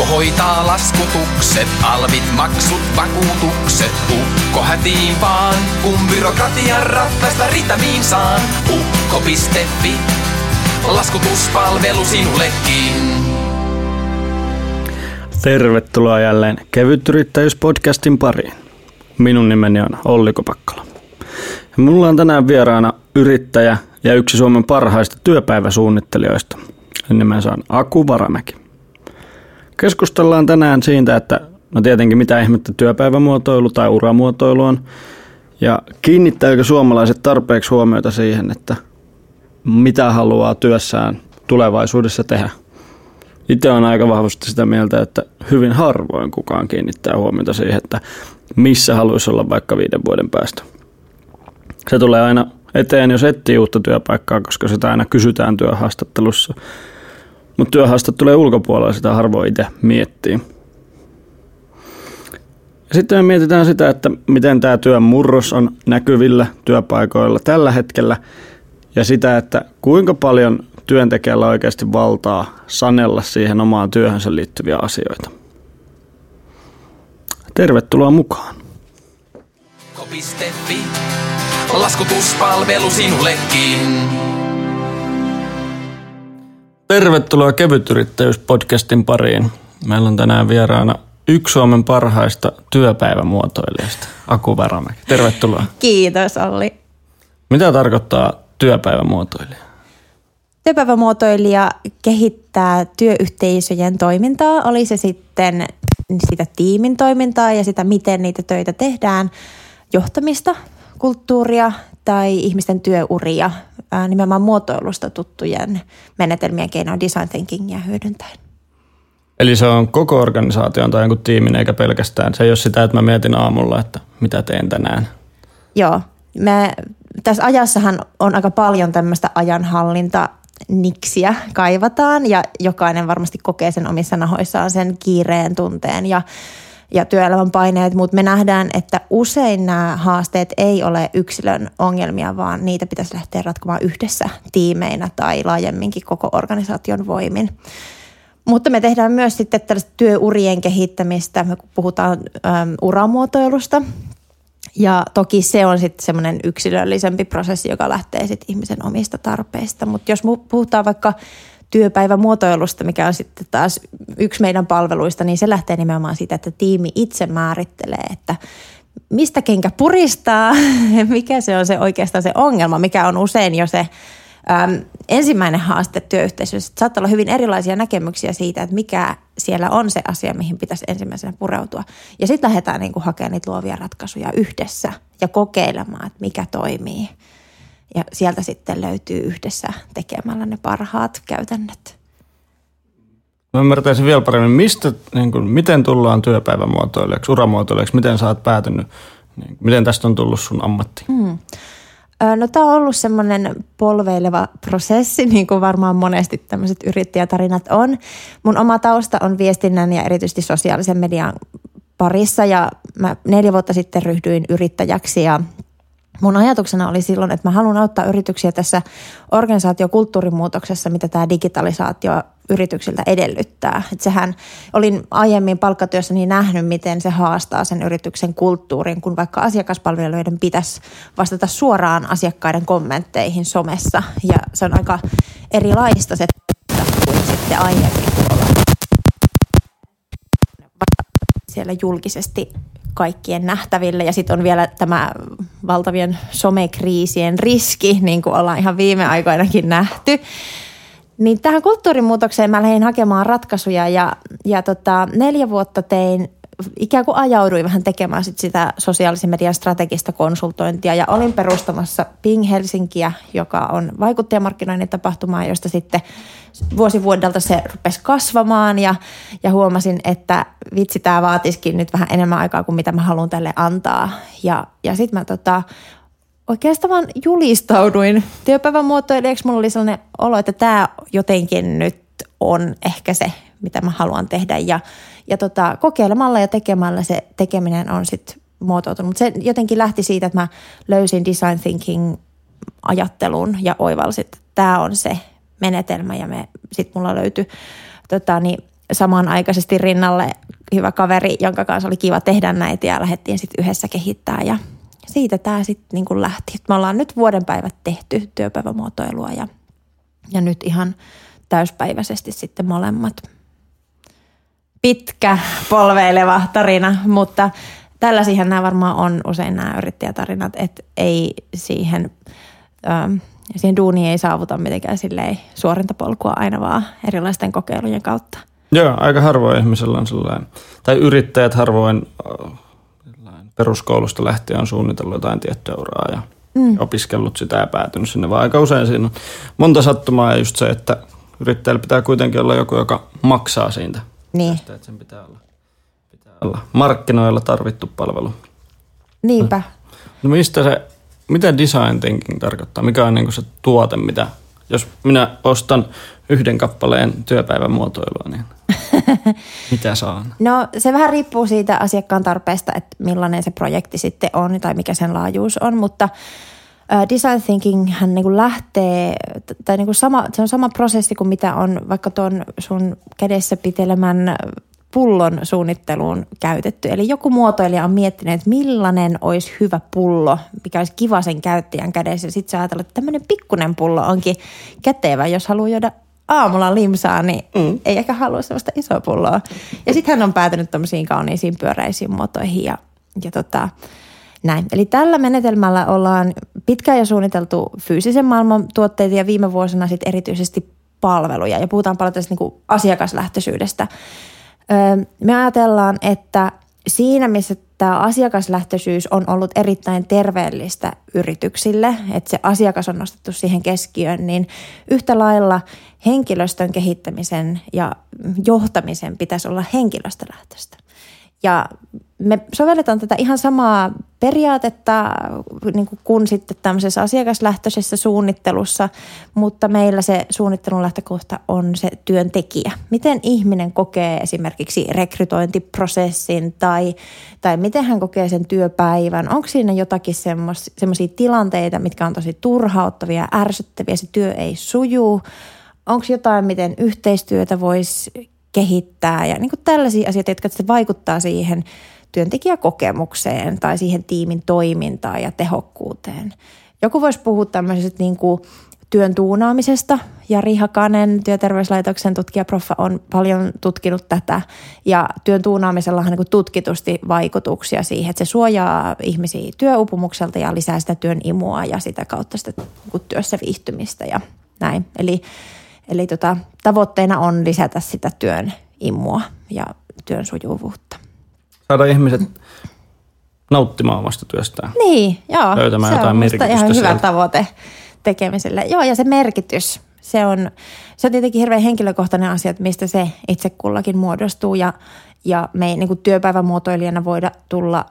Ukko hoitaa laskutukset, alvit, maksut, vakuutukset. Ukko hätiin vaan, kun byrokratian ratkaista ritamiin saan. Ukko.fi, laskutuspalvelu sinullekin. Tervetuloa jälleen Kevytyrittäjyys-podcastin pariin. Minun nimeni on Olli Kopakkala. Mulla on tänään vieraana yrittäjä ja yksi Suomen parhaista työpäiväsuunnittelijoista. Nimensä on Aku Varamäki. Keskustellaan tänään siitä, että no tietenkin mitä ihmettä työpäivämuotoilu tai uramuotoilu on, ja kiinnittääkö suomalaiset tarpeeksi huomiota siihen, että mitä haluaa työssään tulevaisuudessa tehdä. Itse on aika vahvasti sitä mieltä, että hyvin harvoin kukaan kiinnittää huomiota siihen, että missä haluaisi olla vaikka viiden vuoden päästä. Se tulee aina eteen, jos etsii uutta työpaikkaa, koska sitä aina kysytään työhaastattelussa. Mutta työhaastattelu ulkopuolella sitä harvoin itse miettii. Sitten me mietitään sitä, että miten tämä työn murros on näkyvillä työpaikoilla tällä hetkellä ja sitä, että kuinka paljon työntekijällä oikeasti valtaa sanella siihen omaan työhönsä liittyviä asioita. Tervetuloa mukaan. Laskutuspalvelu sinullekin. Tervetuloa Kevytyrittäjyys-podcastin pariin. Meillä on tänään vieraana yksi Suomen parhaista työpäivämuotoilijasta, Aku Varamäki. Tervetuloa. Kiitos Olli. Mitä tarkoittaa työpäivämuotoilija? Työpäivämuotoilija kehittää työyhteisöjen toimintaa, oli se sitten sitä tiimin toimintaa ja sitä, miten niitä töitä tehdään, johtamista, kulttuuria tai ihmisten työuria ää, nimenomaan muotoilusta tuttujen menetelmien keinoin design thinkingia hyödyntäen. Eli se on koko organisaation tai jonkun tiimin eikä pelkästään. Se ei ole sitä, että mä mietin aamulla, että mitä teen tänään. Joo, me, tässä ajassahan on aika paljon tämmöistä ajanhallinta niksiä kaivataan ja jokainen varmasti kokee sen omissa nahoissaan sen kiireen tunteen ja, ja työelämän paineet, mutta me nähdään, että usein nämä haasteet ei ole yksilön ongelmia, vaan niitä pitäisi lähteä ratkomaan yhdessä tiimeinä tai laajemminkin koko organisaation voimin. Mutta me tehdään myös sitten tällaista työurien kehittämistä, me puhutaan äm, uramuotoilusta. Ja toki se on sitten semmoinen yksilöllisempi prosessi, joka lähtee sitten ihmisen omista tarpeista. Mutta jos puhutaan vaikka työpäivämuotoilusta, mikä on sitten taas yksi meidän palveluista, niin se lähtee nimenomaan siitä, että tiimi itse määrittelee, että mistä kenkä puristaa, mikä se on se oikeastaan se ongelma, mikä on usein jo se äm, ensimmäinen haaste työyhteisössä. Saattaa olla hyvin erilaisia näkemyksiä siitä, että mikä siellä on se asia, mihin pitäisi ensimmäisenä pureutua. Ja sitten lähdetään niin kuin hakemaan niitä luovia ratkaisuja yhdessä ja kokeilemaan, että mikä toimii. Ja sieltä sitten löytyy yhdessä tekemällä ne parhaat käytännöt. Mä ymmärtäisin vielä paremmin, mistä, niin kuin, miten tullaan työpäivämuotoilijaksi, uramuotoilijaksi, miten sä oot päätynyt, niin, miten tästä on tullut sun ammatti? Hmm. No tämä on ollut semmoinen polveileva prosessi, niin kuin varmaan monesti tämmöiset yrittäjätarinat on. Mun oma tausta on viestinnän ja erityisesti sosiaalisen median parissa ja mä neljä vuotta sitten ryhdyin yrittäjäksi ja Mun ajatuksena oli silloin, että mä haluan auttaa yrityksiä tässä organisaatiokulttuurimuutoksessa, mitä tämä digitalisaatio yrityksiltä edellyttää. Et sehän olin aiemmin palkkatyössä niin nähnyt, miten se haastaa sen yrityksen kulttuurin, kun vaikka asiakaspalveluiden pitäisi vastata suoraan asiakkaiden kommentteihin somessa. Ja se on aika erilaista se kuin sitten aiemmin siellä julkisesti kaikkien nähtäville. Ja sitten on vielä tämä valtavien somekriisien riski, niin kuin ollaan ihan viime aikoinakin nähty. Niin tähän kulttuurimuutokseen mä lähdin hakemaan ratkaisuja ja, ja tota, neljä vuotta tein ikään kuin ajauduin vähän tekemään sit sitä sosiaalisen median strategista konsultointia ja olin perustamassa Ping Helsinkiä, joka on vaikuttajamarkkinoinnin tapahtuma, josta sitten vuosi vuodelta se rupesi kasvamaan ja, ja huomasin, että vitsi, tämä vaatisikin nyt vähän enemmän aikaa kuin mitä mä haluan tälle antaa. Ja, ja sitten mä tota, oikeastaan julistauduin työpäivämuotoilijaksi. Mulla oli sellainen olo, että tämä jotenkin nyt on ehkä se, mitä mä haluan tehdä. Ja, ja tota, kokeilemalla ja tekemällä se tekeminen on sitten muotoutunut. Mutta se jotenkin lähti siitä, että mä löysin design thinking ajattelun ja oivalsin, että tämä on se menetelmä. Ja sitten mulla löytyi tota, niin, samanaikaisesti rinnalle hyvä kaveri, jonka kanssa oli kiva tehdä näitä ja lähdettiin sitten yhdessä kehittää ja siitä tämä sitten niin lähti. Me ollaan nyt vuoden päivät tehty työpäivämuotoilua ja, ja nyt ihan täyspäiväisesti sitten molemmat. Pitkä polveileva tarina, mutta tällaisihan nämä varmaan on usein nämä yrittäjätarinat, että ei siihen, ähm, siihen duuniin ei saavuta mitenkään silleen suorinta polkua aina vaan erilaisten kokeilujen kautta. Joo, aika harvoin ihmisellä on sellainen, tai yrittäjät harvoin äh, peruskoulusta lähtien on suunnitellut jotain tiettyä uraa ja mm. opiskellut sitä ja päätynyt sinne, vaan aika usein siinä on monta sattumaa ja just se, että yrittäjällä pitää kuitenkin olla joku, joka maksaa siitä. Niin. Tästä, että sen pitää olla, pitää olla markkinoilla tarvittu palvelu. Niinpä. No mistä se, mitä design thinking tarkoittaa? Mikä on niin se tuote, mitä, jos minä ostan yhden kappaleen työpäivän muotoilua, niin mitä saan? No se vähän riippuu siitä asiakkaan tarpeesta, että millainen se projekti sitten on tai mikä sen laajuus on, mutta design thinking hän niin kuin lähtee, tai niin kuin sama, se on sama prosessi kuin mitä on vaikka tuon sun kädessä pitelemän pullon suunnitteluun käytetty. Eli joku muotoilija on miettinyt, että millainen olisi hyvä pullo, mikä olisi kiva sen käyttäjän kädessä. Sitten sä ajatellut, että tämmöinen pikkunen pullo onkin kätevä, jos haluaa juoda aamulla limsaa, niin mm. ei ehkä halua sellaista isoa pulloa. Ja sitten hän on päätynyt tämmöisiin kauniisiin pyöräisiin muotoihin ja, ja tota, näin. Eli tällä menetelmällä ollaan pitkään jo suunniteltu fyysisen maailman tuotteita ja viime vuosina sitten erityisesti palveluja. Ja puhutaan paljon tästä niin asiakaslähtöisyydestä. Öö, me ajatellaan, että siinä missä tämä asiakaslähtöisyys on ollut erittäin terveellistä yrityksille, että se asiakas on nostettu siihen keskiöön, niin yhtä lailla henkilöstön kehittämisen ja johtamisen pitäisi olla henkilöstölähtöistä. Ja me sovelletaan tätä ihan samaa periaatetta niin kuin kuin sitten tämmöisessä asiakaslähtöisessä suunnittelussa, mutta meillä se suunnittelun lähtökohta on se työntekijä. Miten ihminen kokee esimerkiksi rekrytointiprosessin tai, tai miten hän kokee sen työpäivän. Onko siinä jotakin semmoisia tilanteita, mitkä on tosi turhauttavia, ärsyttäviä, se työ ei sujuu. Onko jotain, miten yhteistyötä voisi kehittää ja niin kuin tällaisia asioita, jotka vaikuttaa siihen työntekijäkokemukseen tai siihen tiimin toimintaan ja tehokkuuteen. Joku voisi puhua tämmöisestä niin kuin työn tuunaamisesta. Jari Hakanen, työterveyslaitoksen tutkijaproffa, on paljon tutkinut tätä. Ja työn tuunaamisella on niin tutkitusti vaikutuksia siihen, että se suojaa ihmisiä työupumukselta ja lisää sitä työn imua ja sitä kautta sitä niin työssä viihtymistä ja näin. Eli Eli tota, tavoitteena on lisätä sitä työn immua ja työn sujuvuutta. Saada ihmiset nauttimaan omasta työstään. Niin, joo. Löytämään se jotain on merkitystä ihan hyvä sieltä. tavoite tekemiselle. Joo, ja se merkitys, se on, se on tietenkin hirveän henkilökohtainen asia, että mistä se itse kullakin muodostuu. Ja, ja me ei niin kuin työpäivämuotoilijana voida tulla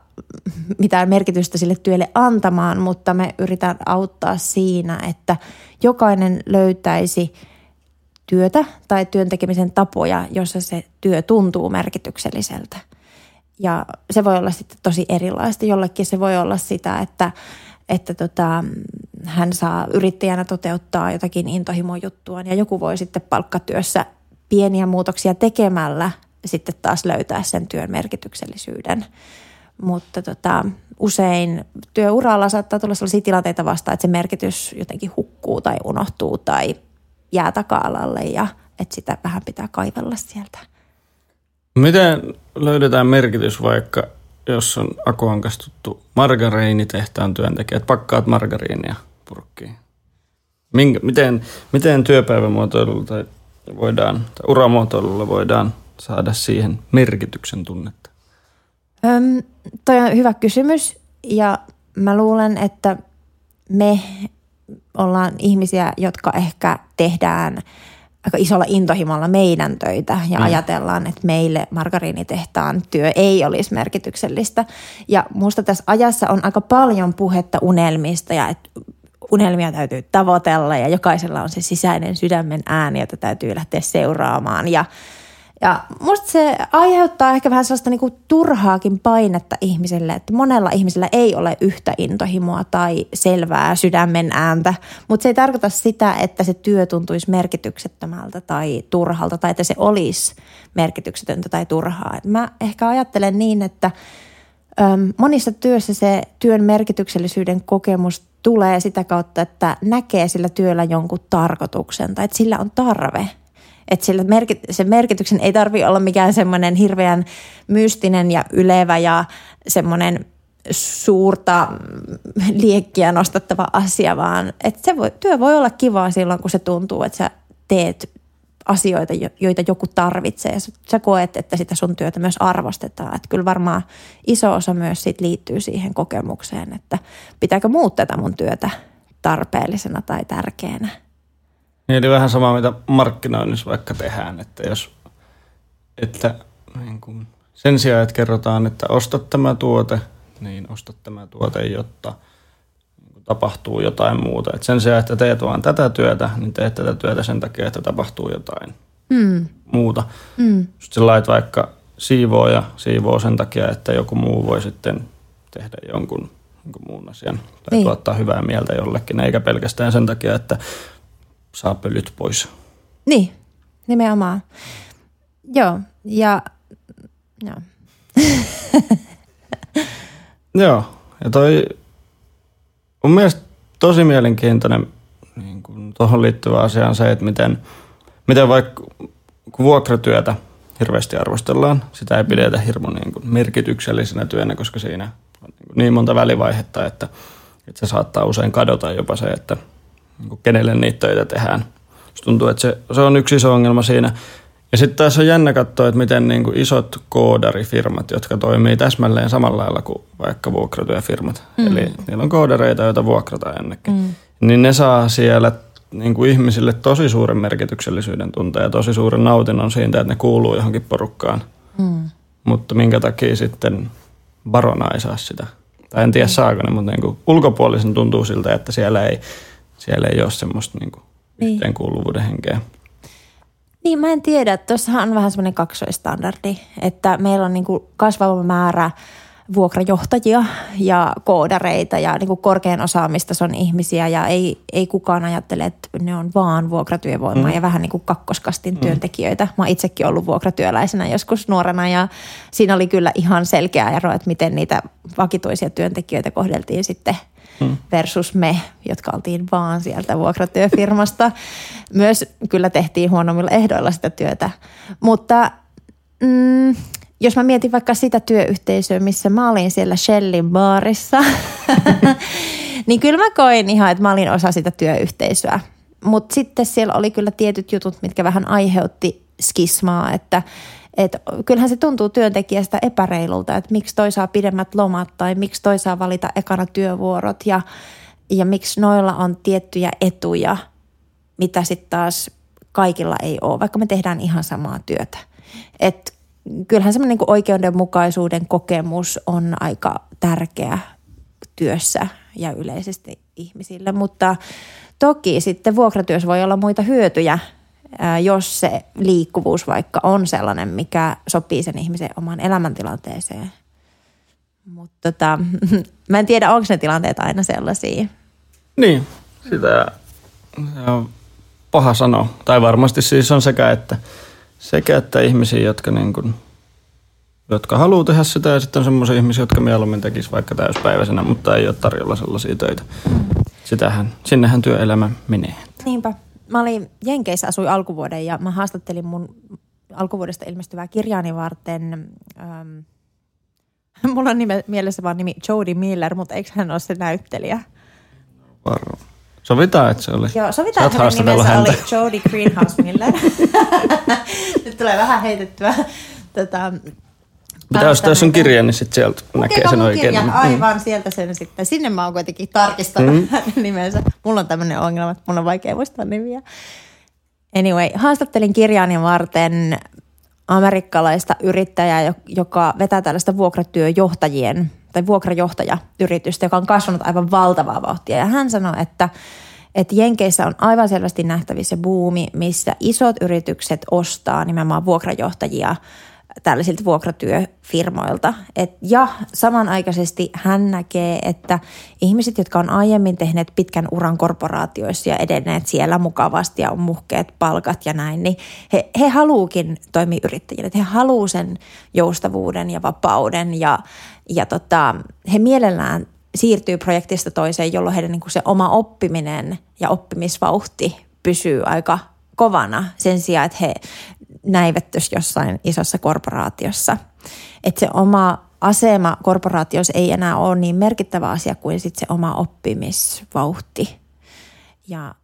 mitään merkitystä sille työlle antamaan, mutta me yritän auttaa siinä, että jokainen löytäisi – työtä tai työn tekemisen tapoja, jossa se työ tuntuu merkitykselliseltä. Ja se voi olla sitten tosi erilaista. Jollekin se voi olla sitä, että, että tota, hän saa yrittäjänä toteuttaa jotakin intohimojuttua ja joku voi sitten palkkatyössä pieniä muutoksia tekemällä sitten taas löytää sen työn merkityksellisyyden. Mutta tota, usein työuralla saattaa tulla sellaisia tilanteita vastaan, että se merkitys jotenkin hukkuu tai unohtuu tai jää taka-alalle ja että sitä vähän pitää kaivella sieltä. Miten löydetään merkitys vaikka, jos on Akuankas tuttu margariinitehtaan työntekijät, pakkaat margariinia purkkiin? Minkä, miten, miten työpäivämuotoilulla tai voidaan, tai uramuotoilulla voidaan saada siihen merkityksen tunnetta? Öm, toi on hyvä kysymys ja mä luulen, että me ollaan ihmisiä, jotka ehkä tehdään aika isolla intohimolla meidän töitä ja mm. ajatellaan, että meille margariinitehtaan työ ei olisi merkityksellistä. Ja minusta tässä ajassa on aika paljon puhetta unelmista ja että unelmia täytyy tavoitella ja jokaisella on se sisäinen sydämen ääni, jota täytyy lähteä seuraamaan. Ja, Ja musta se aiheuttaa ehkä vähän sellaista niinku turhaakin painetta ihmisille, että monella ihmisellä ei ole yhtä intohimoa tai selvää sydämen ääntä, mutta se ei tarkoita sitä, että se työ tuntuisi merkityksettömältä tai turhalta tai että se olisi merkityksetöntä tai turhaa. Et mä ehkä ajattelen niin, että äm, monissa työssä se työn merkityksellisyyden kokemus tulee sitä kautta, että näkee sillä työllä jonkun tarkoituksen tai että sillä on tarve – että sillä merkit, se merkityksen ei tarvi olla mikään semmoinen hirveän mystinen ja ylevä ja semmoinen suurta liekkiä nostattava asia, vaan että se voi, työ voi olla kivaa silloin, kun se tuntuu, että sä teet asioita, joita joku tarvitsee. Ja sä koet, että sitä sun työtä myös arvostetaan. Että kyllä varmaan iso osa myös siitä liittyy siihen kokemukseen, että pitääkö muut tätä mun työtä tarpeellisena tai tärkeänä. Niin, eli vähän sama, mitä markkinoinnissa vaikka tehdään, että jos, että niin kuin sen sijaan, että kerrotaan, että ostat tämä tuote, niin ostat tämä tuote, jotta niin tapahtuu jotain muuta. Et sen sijaan, että teet vaan tätä työtä, niin teet tätä työtä sen takia, että tapahtuu jotain mm. muuta. Mm. Sillä että vaikka siivoo ja siivoo sen takia, että joku muu voi sitten tehdä jonkun, jonkun muun asian tai niin. tuottaa hyvää mieltä jollekin, eikä pelkästään sen takia, että saa pölyt pois. Niin, nimenomaan. Joo, ja joo. joo, ja toi on mielestäni tosi mielenkiintoinen niin kuin tuohon liittyvä asia on se, että miten, miten vaikka kun vuokratyötä hirveästi arvostellaan, sitä ei pidetä hirveän niin kuin merkityksellisenä työnä, koska siinä on niin, niin monta välivaihetta, että, että se saattaa usein kadota jopa se, että niin kenelle niitä töitä tehdään. Se tuntuu, että se, se on yksi iso ongelma siinä. Ja sitten tässä on jännä katsoa, että miten niin kuin isot koodarifirmat, jotka toimii täsmälleen samalla lailla kuin vaikka vuokratyöfirmat, mm. eli niillä on koodareita, joita vuokrataan ennenkin, mm. niin ne saa siellä niin kuin ihmisille tosi suuren merkityksellisyyden tunteen ja tosi suuren nautinnon siitä, että ne kuuluu johonkin porukkaan. Mm. Mutta minkä takia sitten barona ei saa sitä? Tai en tiedä mm. saako ne, mutta niin kuin ulkopuolisen tuntuu siltä, että siellä ei siellä ei ole semmoista niin kuin niin. yhteenkuuluvuuden henkeä. Niin, mä en tiedä. Tuossahan on vähän semmoinen kaksoistandardi, että meillä on niin kuin kasvava määrä vuokrajohtajia ja koodareita ja niin kuin korkean osaamistason ihmisiä ja ei, ei kukaan ajattele, että ne on vaan vuokratyövoimaa mm. ja vähän niin kuin kakkoskastin mm. työntekijöitä. Mä oon itsekin ollut vuokratyöläisenä joskus nuorena ja siinä oli kyllä ihan selkeä ero, että miten niitä vakituisia työntekijöitä kohdeltiin sitten – hmm. versus me, jotka oltiin vaan sieltä vuokratyöfirmasta. Myös kyllä tehtiin huonommilla ehdoilla sitä työtä. Mutta mm, jos mä mietin vaikka sitä työyhteisöä, missä mä olin siellä Shellin baarissa, niin kyllä mä koin ihan, että mä olin osa sitä työyhteisöä. Mutta sitten siellä oli kyllä tietyt jutut, mitkä vähän aiheutti skismaa, että – et kyllähän se tuntuu työntekijästä epäreilulta, että miksi toi saa pidemmät lomat tai miksi toi saa valita ekana työvuorot ja, ja miksi noilla on tiettyjä etuja, mitä sitten taas kaikilla ei ole, vaikka me tehdään ihan samaa työtä. Et kyllähän semmoinen niin oikeudenmukaisuuden kokemus on aika tärkeä työssä ja yleisesti ihmisille, mutta toki sitten vuokratyössä voi olla muita hyötyjä – jos se liikkuvuus vaikka on sellainen, mikä sopii sen ihmisen omaan elämäntilanteeseen. Mutta tota, mä en tiedä, onko ne tilanteet aina sellaisia. Niin, sitä on paha sanoa. Tai varmasti siis on sekä että, sekä että ihmisiä, jotka, niin kuin, jotka haluaa tehdä sitä ja sitten on semmoisia ihmisiä, jotka mieluummin tekisivät vaikka täyspäiväisenä, mutta ei ole tarjolla sellaisia töitä. Sitähän, sinnehän työelämä menee. Niinpä mä olin Jenkeissä, asui alkuvuoden ja mä haastattelin mun alkuvuodesta ilmestyvää kirjaani varten. Ähm, mulla on nime, mielessä vaan nimi Jodie Miller, mutta eikö hän ole se näyttelijä? Varmaan. Sovitaan, että se oli. Joo, sovitaan, että hänen nimensä häntä. oli Jodie Greenhouse Miller. Nyt tulee vähän heitettyä tota, Pitää ostaa sun kirjan, niin sitten sieltä näkee sen oikein. Kirjan, mm. aivan mm. sieltä sen sitten. Sinne mä oon kuitenkin tarkistanut mm. hänen nimensä. Mulla on tämmöinen ongelma, että mun on vaikea muistaa nimiä. Anyway, haastattelin kirjaani varten amerikkalaista yrittäjää, joka vetää tällaista vuokratyöjohtajien tai vuokrajohtajayritystä, joka on kasvanut aivan valtavaa vauhtia. Ja hän sanoi, että, että Jenkeissä on aivan selvästi nähtävissä buumi, missä isot yritykset ostaa nimenomaan vuokrajohtajia tällaisilta vuokratyöfirmoilta. Et, ja samanaikaisesti hän näkee, että ihmiset, jotka on aiemmin tehneet pitkän uran korporaatioissa ja edenneet siellä mukavasti ja on muhkeet palkat ja näin, niin he, he haluukin toimia yrittäjinä. He haluaa sen joustavuuden ja vapauden ja, ja tota, he mielellään siirtyy projektista toiseen, jolloin heidän niin kuin se oma oppiminen ja oppimisvauhti pysyy aika kovana sen sijaan, että he näivettyisi jossain isossa korporaatiossa. Että se oma asema korporaatiossa ei enää ole niin merkittävä asia kuin sit se oma oppimisvauhti. Ja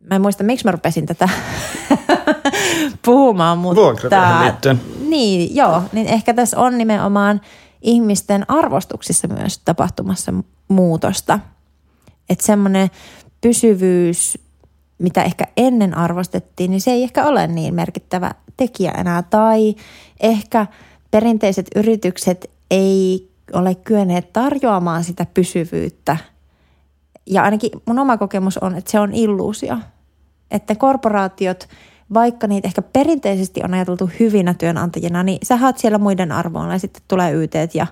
mä en muista, miksi mä rupesin tätä puhumaan, mutta... liittyen. Niin, joo, niin ehkä tässä on nimenomaan ihmisten arvostuksissa myös tapahtumassa muutosta. Että semmoinen pysyvyys, mitä ehkä ennen arvostettiin, niin se ei ehkä ole niin merkittävä tekijä enää. Tai ehkä perinteiset yritykset ei ole kyenneet tarjoamaan sitä pysyvyyttä. Ja ainakin mun oma kokemus on, että se on illuusio. Että korporaatiot, vaikka niitä ehkä perinteisesti on ajateltu hyvinä työnantajina, niin sä haat siellä muiden arvoilla ja sitten tulee yteet ja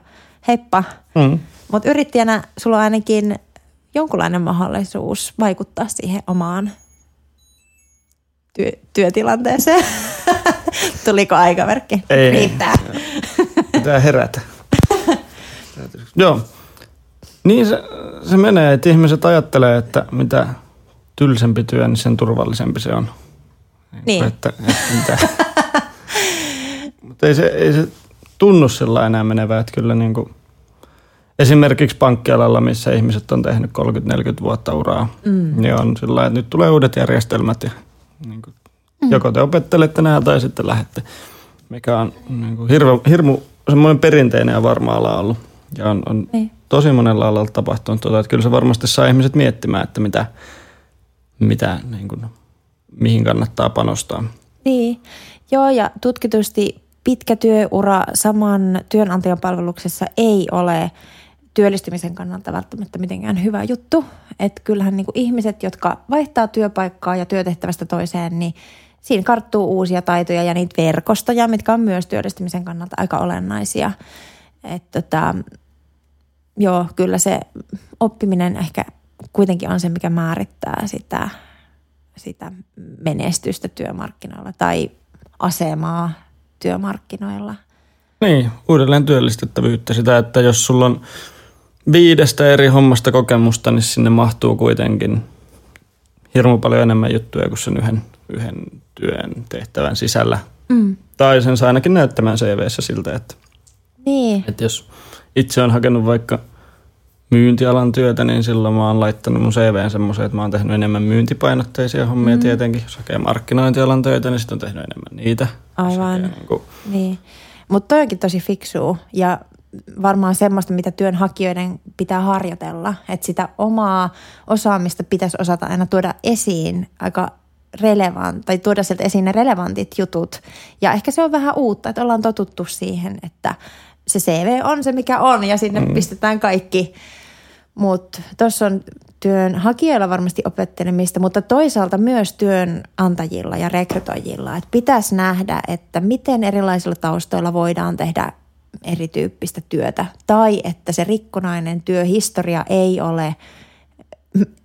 heippa. Mm. Mutta yrittäjänä sulla on ainakin jonkunlainen mahdollisuus vaikuttaa siihen omaan työ, työtilanteeseen. Tuliko aikaverkki? Ei. Riittää. Pitää herätä. Joo. Niin se, se menee, että ihmiset ajattelee, että mitä tylsempi työ, niin sen turvallisempi se on. Niin. Että, että mitä. Mutta ei se, ei se tunnu sillä enää menevä, että kyllä niin kuin, esimerkiksi pankkialalla, missä ihmiset on tehnyt 30-40 vuotta uraa, mm. niin on sillä että nyt tulee uudet järjestelmät ja niin kuin, mm. joko te opettelette nämä tai sitten lähette, mikä on niin kuin, hirmu, hirmu semmoinen perinteinen ja varma ala ollut. Ja on, on niin. tosi monella alalla tapahtunut tuota, että kyllä se varmasti saa ihmiset miettimään, että mitä, mitä niin kuin, mihin kannattaa panostaa. Niin, joo ja tutkitusti pitkä työura saman työnantajan palveluksessa ei ole työllistymisen kannalta välttämättä mitenkään hyvä juttu. Että kyllähän niin kuin ihmiset, jotka vaihtaa työpaikkaa ja työtehtävästä toiseen, niin siinä karttuu uusia taitoja ja niitä verkostoja, mitkä on myös työllistymisen kannalta aika olennaisia. Että tota, joo, kyllä se oppiminen ehkä kuitenkin on se, mikä määrittää sitä, sitä menestystä työmarkkinoilla tai asemaa työmarkkinoilla. Niin, uudelleen työllistettävyyttä sitä, että jos sulla on viidestä eri hommasta kokemusta, niin sinne mahtuu kuitenkin hirmu paljon enemmän juttuja kuin sen yhden, yhden työn tehtävän sisällä. Mm. Tai sen saa ainakin näyttämään CVssä siltä, että, niin. että jos itse on hakenut vaikka myyntialan työtä, niin silloin mä oon laittanut mun CVn semmoiseen, että mä oon tehnyt enemmän myyntipainotteisia hommia mm. tietenkin. Jos hakee markkinointialan töitä, niin sitten on tehnyt enemmän niitä. Aivan, niin, kuin... niin. Mutta toi onkin tosi fiksua ja varmaan semmoista, mitä työnhakijoiden pitää harjoitella. Että sitä omaa osaamista pitäisi osata aina tuoda esiin aika relevant, tai tuoda sieltä esiin ne relevantit jutut. Ja ehkä se on vähän uutta, että ollaan totuttu siihen, että se CV on se mikä on ja sinne mm. pistetään kaikki. Mutta tuossa on työnhakijoilla varmasti opettelemista, mutta toisaalta myös työnantajilla ja rekrytoijilla. Että pitäisi nähdä, että miten erilaisilla taustoilla voidaan tehdä erityyppistä työtä. Tai että se rikkonainen työhistoria ei ole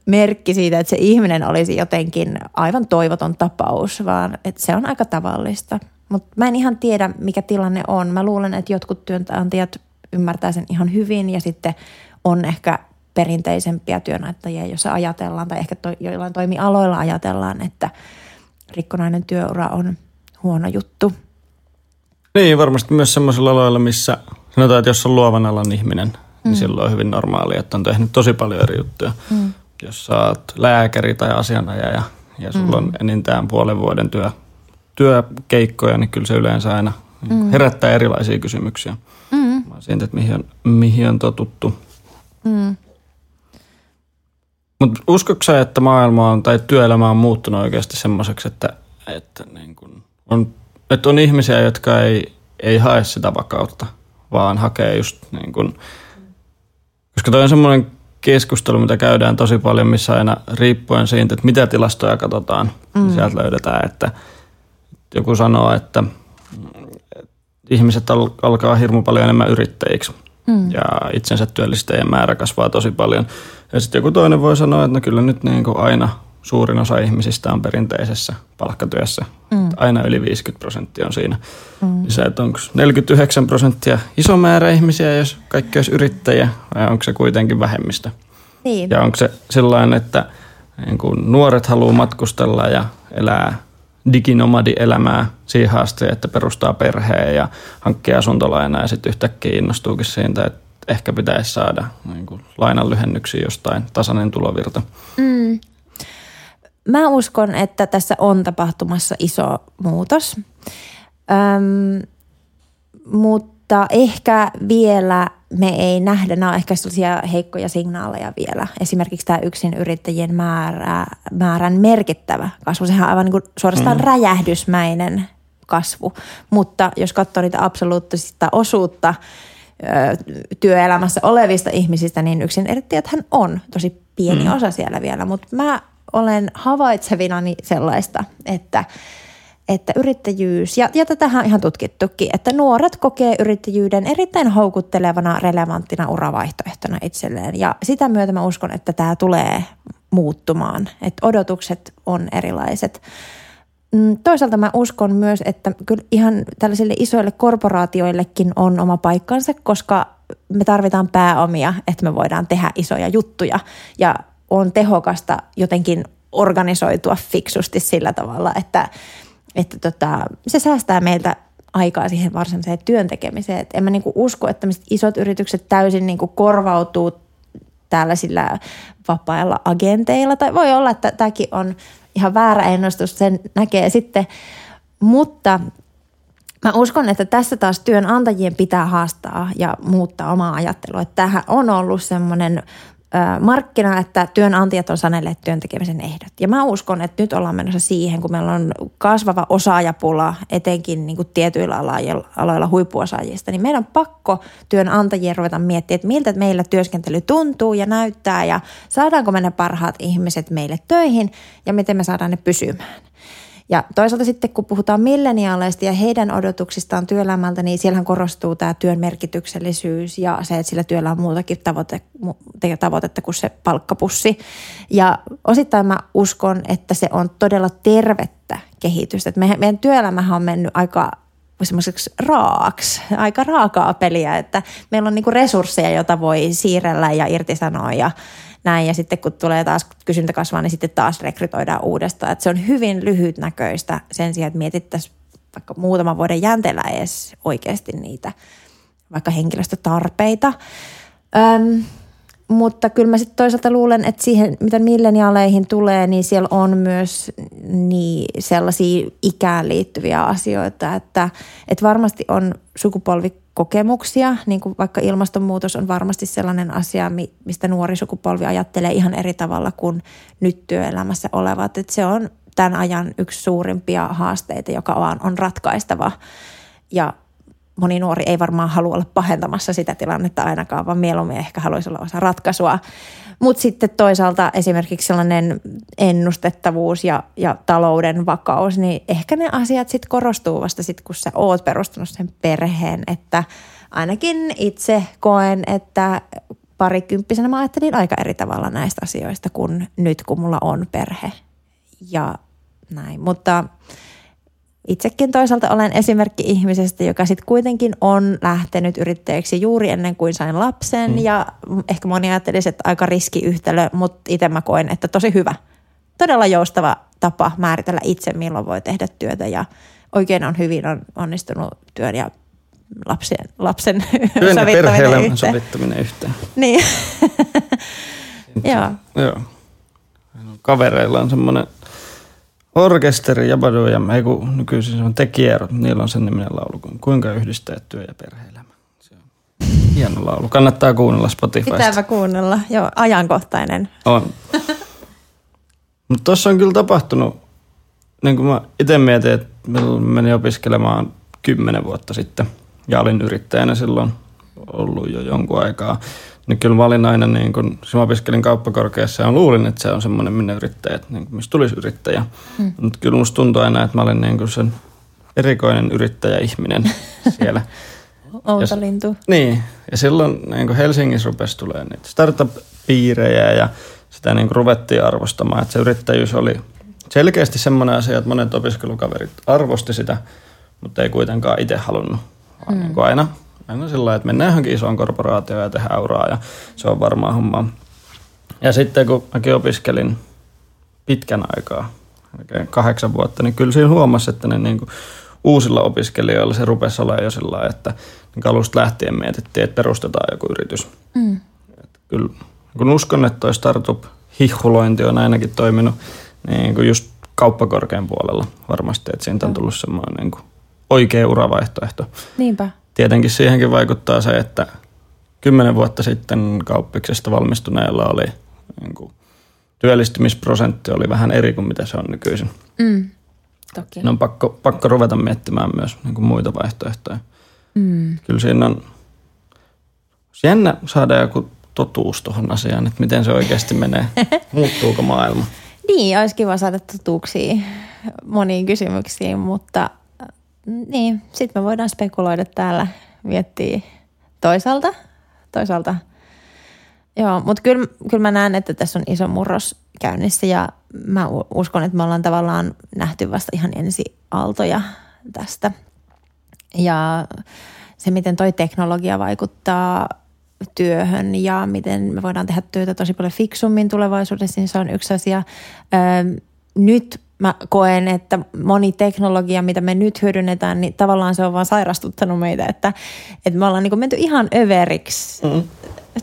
merkki siitä, että se ihminen olisi jotenkin aivan toivoton tapaus, vaan että se on aika tavallista. Mutta mä en ihan tiedä, mikä tilanne on. Mä luulen, että jotkut työnantajat ymmärtää sen ihan hyvin ja sitten on ehkä perinteisempiä työnantajia, joissa ajatellaan tai ehkä to, joillain toimialoilla ajatellaan, että rikkonainen työura on huono juttu. Niin, varmasti myös sellaisilla aloilla, missä sanotaan, että jos on luovan alan ihminen, niin mm. niin silloin on hyvin normaali, että on tehnyt tosi paljon eri juttuja. Mm. Jos sä oot lääkäri tai asianajaja ja sulla mm. on enintään puolen vuoden työ, työkeikkoja, niin kyllä se yleensä aina mm. herättää erilaisia kysymyksiä. Mm. Siitä, että mihin on, mihin on totuttu. Mm. Mutta uskotko sä, että maailma on, tai työelämä on muuttunut oikeasti semmoiseksi, että, että, niin kun on, että on ihmisiä, jotka ei, ei hae sitä vakautta, vaan hakee just niin kun, koska toi on semmoinen keskustelu, mitä käydään tosi paljon, missä aina riippuen siitä, että mitä tilastoja katsotaan, niin mm. sieltä löydetään, että joku sanoo, että ihmiset al- alkaa hirmu paljon enemmän yrittäjiksi mm. ja itsensä työllistäjien määrä kasvaa tosi paljon. Ja sitten joku toinen voi sanoa, että no kyllä nyt niin kuin aina suurin osa ihmisistä on perinteisessä palkkatyössä. Mm. Aina yli 50 prosenttia on siinä. Mm. Se, että onko 49 prosenttia iso määrä ihmisiä, jos kaikki olisi yrittäjiä, vai onko se kuitenkin vähemmistö? Niin. Ja onko se sellainen, että niin kun nuoret haluaa matkustella ja elää diginomadi-elämää siihen asti, että perustaa perheen ja hankkii asuntolainaa ja sitten yhtäkkiä innostuukin siitä, että ehkä pitäisi saada niin kuin lainan lyhennyksiä jostain tasainen tulovirta. Mm. Mä uskon, että tässä on tapahtumassa iso muutos, Öm, mutta ehkä vielä me ei nähdä, nämä on ehkä sellaisia heikkoja signaaleja vielä. Esimerkiksi tämä yksin yrittäjien määrä, määrän merkittävä kasvu, sehän on aivan niin kuin suorastaan mm. räjähdysmäinen kasvu. Mutta jos katsoo niitä absoluuttista osuutta työelämässä olevista ihmisistä, niin yksin yrittäjäthän on tosi pieni mm. osa siellä vielä. Mutta mä olen havaitsevinani sellaista, että että yrittäjyys, ja, ja tätähän on ihan tutkittukin, että nuoret kokee yrittäjyyden erittäin houkuttelevana, relevanttina uravaihtoehtona itselleen. Ja sitä myötä mä uskon, että tämä tulee muuttumaan, että odotukset on erilaiset. Mm, toisaalta mä uskon myös, että kyllä ihan tällaisille isoille korporaatioillekin on oma paikkansa, koska me tarvitaan pääomia, että me voidaan tehdä isoja juttuja. Ja on tehokasta jotenkin organisoitua fiksusti sillä tavalla, että, että tota, se säästää meiltä aikaa siihen varsinaiseen työn tekemiseen. Et en mä niinku usko, että isot yritykset täysin niinku korvautuu tällaisilla vapailla agenteilla. Tai voi olla, että tämäkin on ihan väärä ennustus, sen näkee sitten. Mutta mä uskon, että tässä taas työnantajien pitää haastaa ja muuttaa omaa ajattelua. Tämähän on ollut semmoinen markkina, että työnantajat on sanelleet työntekemisen ehdot. Ja mä uskon, että nyt ollaan menossa siihen, kun meillä on kasvava osaajapula, etenkin niin kuin tietyillä aloilla huippuosaajista, niin meidän on pakko työnantajien ruveta miettiä, että miltä meillä työskentely tuntuu ja näyttää ja saadaanko me ne parhaat ihmiset meille töihin ja miten me saadaan ne pysymään. Ja toisaalta sitten kun puhutaan milleniaaleista ja heidän odotuksistaan työelämältä, niin siellähän korostuu tämä työn merkityksellisyys ja se, että sillä työllä on muutakin tavoite, tavoitetta kuin se palkkapussi. Ja osittain mä uskon, että se on todella tervettä kehitystä. Että meidän työelämähän on mennyt aika semmoiseksi raaksi, aika raakaa peliä, että meillä on niinku resursseja, joita voi siirrellä ja irtisanoa ja näin. Ja sitten kun tulee taas kysyntä kasvaa, niin sitten taas rekrytoidaan uudestaan. Että se on hyvin lyhytnäköistä sen sijaan, että mietittäisiin vaikka muutaman vuoden jänteellä edes oikeasti niitä vaikka henkilöstötarpeita. Öm, mutta kyllä mä sitten toisaalta luulen, että siihen, mitä milleniaaleihin tulee, niin siellä on myös niin sellaisia ikään liittyviä asioita, että, että varmasti on sukupolvi kokemuksia, niin kuin vaikka ilmastonmuutos on varmasti sellainen asia, mistä nuori sukupolvi ajattelee ihan eri tavalla kuin nyt työelämässä olevat. Että se on tämän ajan yksi suurimpia haasteita, joka on ratkaistava. Ja moni nuori ei varmaan halua olla pahentamassa sitä tilannetta ainakaan, vaan mieluummin ehkä haluaisi olla osa ratkaisua. Mutta sitten toisaalta esimerkiksi sellainen ennustettavuus ja, ja talouden vakaus, niin ehkä ne asiat sitten korostuu vasta sitten, kun sä oot perustanut sen perheen, että ainakin itse koen, että parikymppisenä mä ajattelin aika eri tavalla näistä asioista kuin nyt, kun mulla on perhe ja näin. Mutta Itsekin toisaalta olen esimerkki ihmisestä, joka sitten kuitenkin on lähtenyt yrittäjäksi juuri ennen kuin sain lapsen mm. ja ehkä moni ajattelisi, että aika riskiyhtälö, mutta itse mä koen, että tosi hyvä. Todella joustava tapa määritellä itse, milloin voi tehdä työtä ja oikein on hyvin on onnistunut työn ja lapsen, lapsen työn sovittaminen yhteen. sovittaminen yhteen. Niin. Joo. Joo. Kavereilla on semmoinen – Orkesteri, ja ei kun nykyisin se on tekijärot, niillä on sen niminen laulu kuin Kuinka yhdistää työ- ja perhe-elämä. Se on hieno laulu. Kannattaa kuunnella Spotifysta. Pitääpä kuunnella. Joo, ajankohtainen. On. Mutta tuossa on kyllä tapahtunut, niin kuin mä itse mietin, että menin opiskelemaan kymmenen vuotta sitten ja olin yrittäjänä silloin ollut jo jonkun aikaa. Niin kyllä mä olin aina, niin kun, siis mä opiskelin kauppakorkeassa ja luulin, että se on semmoinen, minne yrittäjät, niin mistä tulisi yrittäjä. Hmm. Mutta kyllä musta tuntui aina, että mä olin niin sen erikoinen yrittäjäihminen siellä. Outo lintu. Niin, ja silloin niin Helsingissä rupesi tulee niitä startup-piirejä ja sitä niin ruvettiin arvostamaan, että se yrittäjyys oli selkeästi semmoinen asia, että monet opiskelukaverit arvosti sitä, mutta ei kuitenkaan itse halunnut. Vaan mm. niin kuin aina, aina sillä että mennään johonkin isoon korporaatioon ja tehdään auraa ja se on varmaan homma. Ja sitten kun mäkin opiskelin pitkän aikaa, kahdeksan vuotta, niin kyllä siinä huomasi, että ne niin kuin uusilla opiskelijoilla se rupesi olemaan jo sillä että niin alusta lähtien mietittiin, että perustetaan joku yritys. Mm. Että kyllä kun uskon, että toi startup-hihhulointi on ainakin toiminut niin kuin just kauppakorkean puolella varmasti, että siitä on tullut semmoinen niin kuin oikea uravaihtoehto. Niinpä. Tietenkin siihenkin vaikuttaa se, että kymmenen vuotta sitten kauppiksesta valmistuneella oli niin kuin, työllistymisprosentti oli vähän eri kuin mitä se on nykyisin. Mm. Toki. on pakko, pakko ruveta miettimään myös niin kuin muita vaihtoehtoja. Mm. Kyllä siinä on jännä saada joku totuus tuohon asiaan, että miten se oikeasti menee. Muuttuuko maailma? Niin, olisi kiva saada totuuksia moniin kysymyksiin, mutta niin, sitten me voidaan spekuloida täällä, miettiä toisaalta, toisaalta. Joo, mutta kyllä, kyllä mä näen, että tässä on iso murros käynnissä ja mä uskon, että me ollaan tavallaan nähty vasta ihan ensi aaltoja tästä. Ja se, miten toi teknologia vaikuttaa työhön ja miten me voidaan tehdä työtä tosi paljon fiksummin tulevaisuudessa, niin se on yksi asia. nyt mä koen, että moni teknologia, mitä me nyt hyödynnetään, niin tavallaan se on vaan sairastuttanut meitä, että, että me ollaan niin menty ihan överiksi. Mm.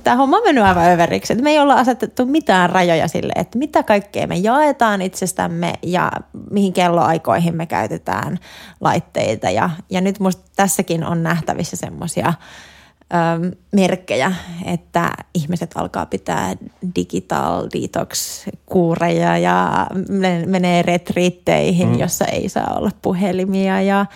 Tämä homma on mennyt aivan överiksi. Että me ei olla asetettu mitään rajoja sille, että mitä kaikkea me jaetaan itsestämme ja mihin kelloaikoihin me käytetään laitteita. Ja, ja nyt musta tässäkin on nähtävissä semmoisia – merkkejä, että ihmiset alkaa pitää digital detox kuureja ja menee retriitteihin, mm. jossa ei saa olla puhelimia ja,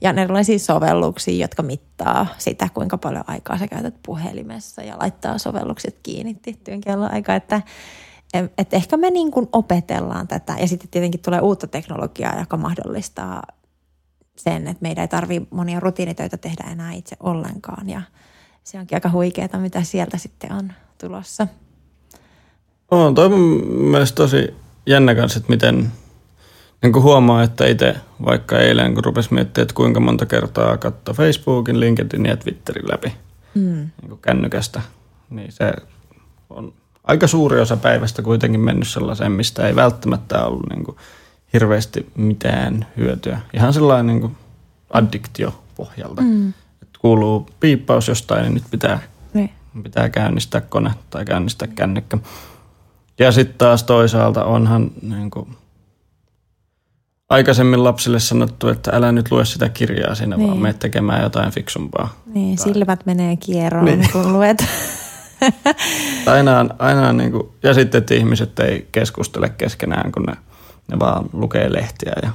ja erilaisia sovelluksia, jotka mittaa sitä, kuinka paljon aikaa sä käytät puhelimessa ja laittaa sovellukset kiinni tiettyyn kelloaikaan, että et ehkä me niin kuin opetellaan tätä ja sitten tietenkin tulee uutta teknologiaa, joka mahdollistaa sen, että meidän ei tarvitse monia rutiinitöitä tehdä enää itse ollenkaan ja – se onkin aika huikeaa, mitä sieltä sitten on tulossa. On toi mun mielestä tosi jännä kanssa, että miten niin kuin huomaa, että itse vaikka eilen, kun rupesi miettimään, että kuinka monta kertaa katsoa Facebookin, LinkedIn ja Twitterin läpi mm. niin kuin kännykästä, niin se on aika suuri osa päivästä kuitenkin mennyt sellaiseen, mistä ei välttämättä ollut niin kuin hirveästi mitään hyötyä. Ihan sellainen niin kuin addiktio pohjalta. Mm kuuluu piippaus jostain, niin nyt pitää, niin. pitää käynnistää kone tai käynnistää kännykkä. Ja sitten taas toisaalta onhan niin kuin, aikaisemmin lapsille sanottu, että älä nyt lue sitä kirjaa sinne, niin. vaan mene tekemään jotain fiksumpaa. Niin, tai... silmät menee kierroon, niin. kun luet. aina, aina niin kuin, ja sitten, että ihmiset ei keskustele keskenään, kun ne, ne vaan lukee lehtiä ja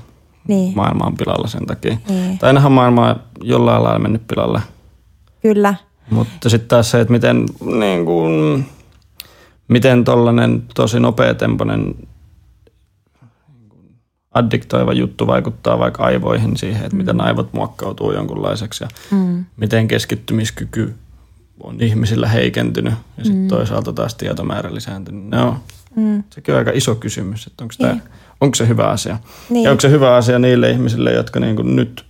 niin. maailma on pilalla sen takia. Niin. Tai ainahan maailma on jollain lailla mennyt pilalle. Kyllä. Mutta sitten taas se, että miten, niin kuin, miten tollainen tosi nopeatempoinen addiktoiva juttu vaikuttaa vaikka aivoihin siihen, että mm. miten aivot muokkautuu jonkunlaiseksi ja mm. miten keskittymiskyky on ihmisillä heikentynyt ja sitten mm. toisaalta taas tietomäärä lisääntynyt. No, mm. sekin on aika iso kysymys, että onko tämä onko se hyvä asia. Niin. Ja onko se hyvä asia niille ihmisille, jotka niin kuin nyt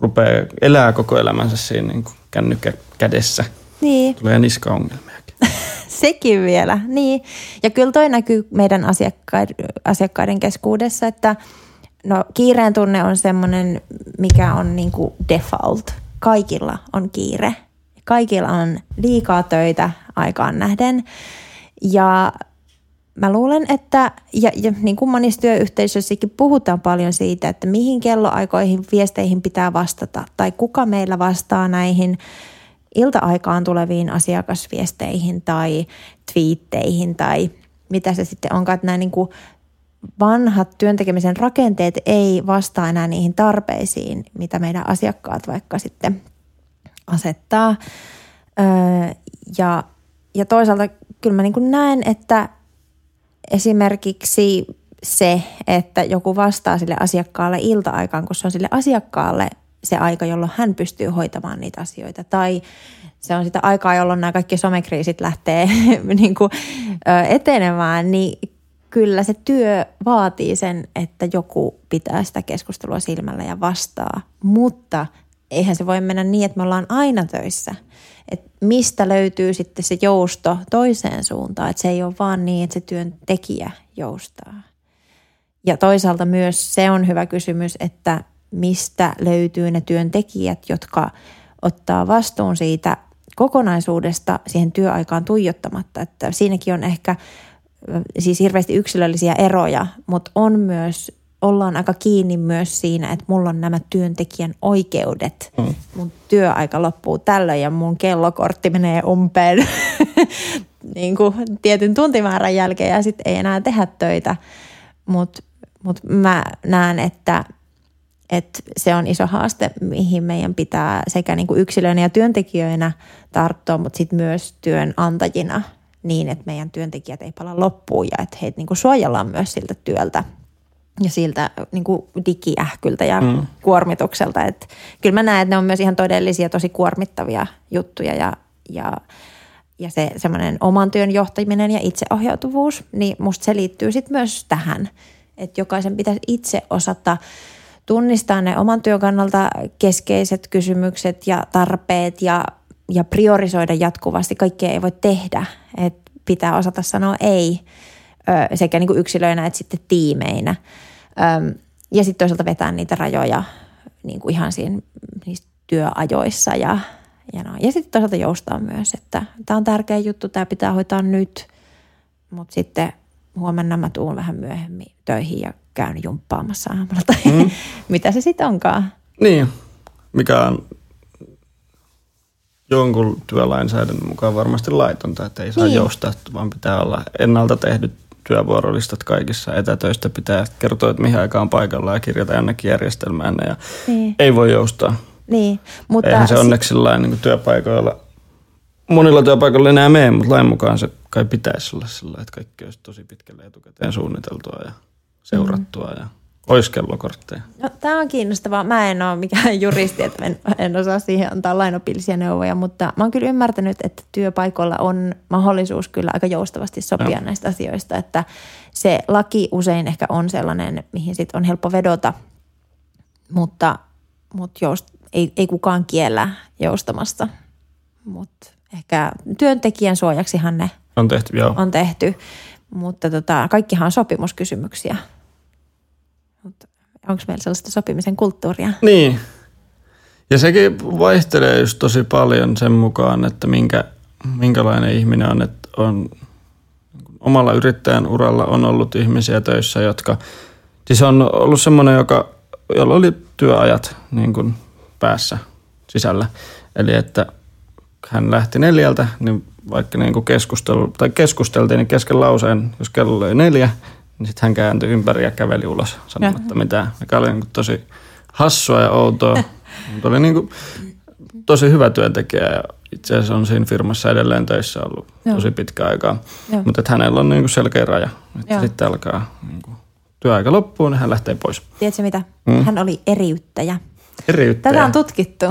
rupeaa elää koko elämänsä siinä niin kuin kännykkä kädessä. Niin. Tulee niskaongelmiakin. Sekin vielä, niin. Ja kyllä toi näkyy meidän asiakkaiden, asiakkaiden keskuudessa, että no kiireen tunne on semmoinen, mikä on niin kuin default. Kaikilla on kiire. Kaikilla on liikaa töitä aikaan nähden. Ja mä luulen, että ja, ja niin kuin monissa työyhteisöissäkin puhutaan paljon siitä, että mihin kelloaikoihin viesteihin pitää vastata tai kuka meillä vastaa näihin ilta-aikaan tuleviin asiakasviesteihin tai twiitteihin tai mitä se sitten onkaan, että nämä niin kuin vanhat työntekemisen rakenteet ei vastaa enää niihin tarpeisiin, mitä meidän asiakkaat vaikka sitten asettaa. Öö, ja, ja toisaalta kyllä mä niin kuin näen, että esimerkiksi se, että joku vastaa sille asiakkaalle ilta-aikaan, kun se on sille asiakkaalle se aika, jolloin hän pystyy hoitamaan niitä asioita. Tai se on sitä aikaa, jolloin nämä kaikki somekriisit lähtee niin kuin, etenemään, niin kyllä se työ vaatii sen, että joku pitää sitä keskustelua silmällä ja vastaa. Mutta eihän se voi mennä niin, että me ollaan aina töissä. Et mistä löytyy sitten se jousto toiseen suuntaan, että se ei ole vaan niin, että se työntekijä joustaa. Ja toisaalta myös se on hyvä kysymys, että mistä löytyy ne työntekijät, jotka ottaa vastuun siitä kokonaisuudesta siihen työaikaan tuijottamatta. Että siinäkin on ehkä siis hirveästi yksilöllisiä eroja, mutta on myös, ollaan aika kiinni myös siinä, että mulla on nämä työntekijän oikeudet. Mm. Mun työaika loppuu tällöin ja mun kellokortti menee umpeen niin kuin tietyn tuntimäärän jälkeen ja sitten ei enää tehdä töitä. Mutta mut mä näen, että – että se on iso haaste, mihin meidän pitää sekä niin kuin yksilöinä ja työntekijöinä tarttua, mutta sitten myös työnantajina niin, että meidän työntekijät ei pala loppuun ja että heitä niin kuin suojellaan myös siltä työltä ja siltä niin kuin digiähkyltä ja mm. kuormitukselta. Et kyllä mä näen, että ne on myös ihan todellisia, tosi kuormittavia juttuja ja, ja, ja se semmoinen oman työn johtaminen ja itseohjautuvuus, niin musta se liittyy sitten myös tähän, että jokaisen pitäisi itse osata – tunnistaa ne oman työn kannalta keskeiset kysymykset ja tarpeet ja, ja priorisoida jatkuvasti. Kaikkea ei voi tehdä. Et pitää osata sanoa ei sekä niin kuin yksilöinä että sitten tiimeinä. Ja sitten toisaalta vetää niitä rajoja niin kuin ihan siinä niissä työajoissa ja, ja, no. ja sitten toisaalta joustaa myös, että tämä on tärkeä juttu, tämä pitää hoitaa nyt, mutta sitten huomenna mä tuun vähän myöhemmin töihin ja käyn jumppaamassa aamulla tai mm. mitä se sitten onkaan. Niin, mikä on jonkun työlainsäädännön mukaan varmasti laitonta, että ei saa niin. joustaa, vaan pitää olla ennalta tehdyt työvuorolistat kaikissa etätöistä. Pitää kertoa, että mihin aikaan paikalla ja kirjata jonnekin järjestelmään ja niin. ei voi joustaa. Niin, mutta Eihän se onneksi sit... niin työpaikoilla, monilla työpaikoilla enää mene, mutta lain mukaan se kai pitäisi olla sillä, että kaikki olisi tosi pitkälle etukäteen suunniteltua ja seurattua mm. ja olisi kellokortteja. No, tämä on kiinnostavaa. Mä en ole mikään juristi, että en, en osaa siihen antaa lainopillisia neuvoja, mutta mä oon kyllä ymmärtänyt, että työpaikoilla on mahdollisuus kyllä aika joustavasti sopia no. näistä asioista, että se laki usein ehkä on sellainen, mihin sit on helppo vedota, mutta, mutta joust, ei, ei kukaan kiellä joustamasta, mutta ehkä työntekijän suojaksihan ne on tehty, joo. on tehty. Mutta tota, kaikkihan on sopimuskysymyksiä. Mutta onko meillä sellaista sopimisen kulttuuria? Niin. Ja sekin vaihtelee just tosi paljon sen mukaan, että minkä, minkälainen ihminen on. Että on omalla yrittäjän uralla on ollut ihmisiä töissä, jotka, siis on ollut semmoinen, joka, jolla oli työajat niin kuin päässä sisällä. Eli että hän lähti neljältä, niin vaikka niin kuin keskustelu, tai keskusteltiin, niin kesken lauseen, jos kello oli neljä, niin sitten hän kääntyi ympäri ja käveli ulos sanomatta ja. mitään, mikä oli niin kuin tosi hassua ja outoa. Mutta oli niin kuin tosi hyvä työntekijä ja itse asiassa on siinä firmassa edelleen töissä ollut Joo. tosi pitkä aikaa. Mutta että hänellä on niin kuin selkeä raja. Että sitten alkaa niin kuin työaika loppuun, niin hän lähtee pois. Tiedätkö mitä? Mm. Hän oli eriyttäjä. Eriyttäjä. Tätä on tutkittu.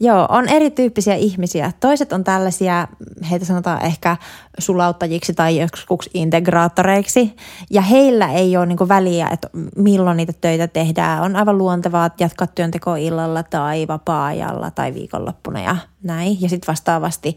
Joo, on erityyppisiä ihmisiä. Toiset on tällaisia, heitä sanotaan ehkä sulauttajiksi tai joskus integraattoreiksi. Ja heillä ei ole niinku väliä, että milloin niitä töitä tehdään. On aivan luontevaa jatkaa työntekoa illalla tai vapaa-ajalla tai viikonloppuna ja näin. Ja sitten vastaavasti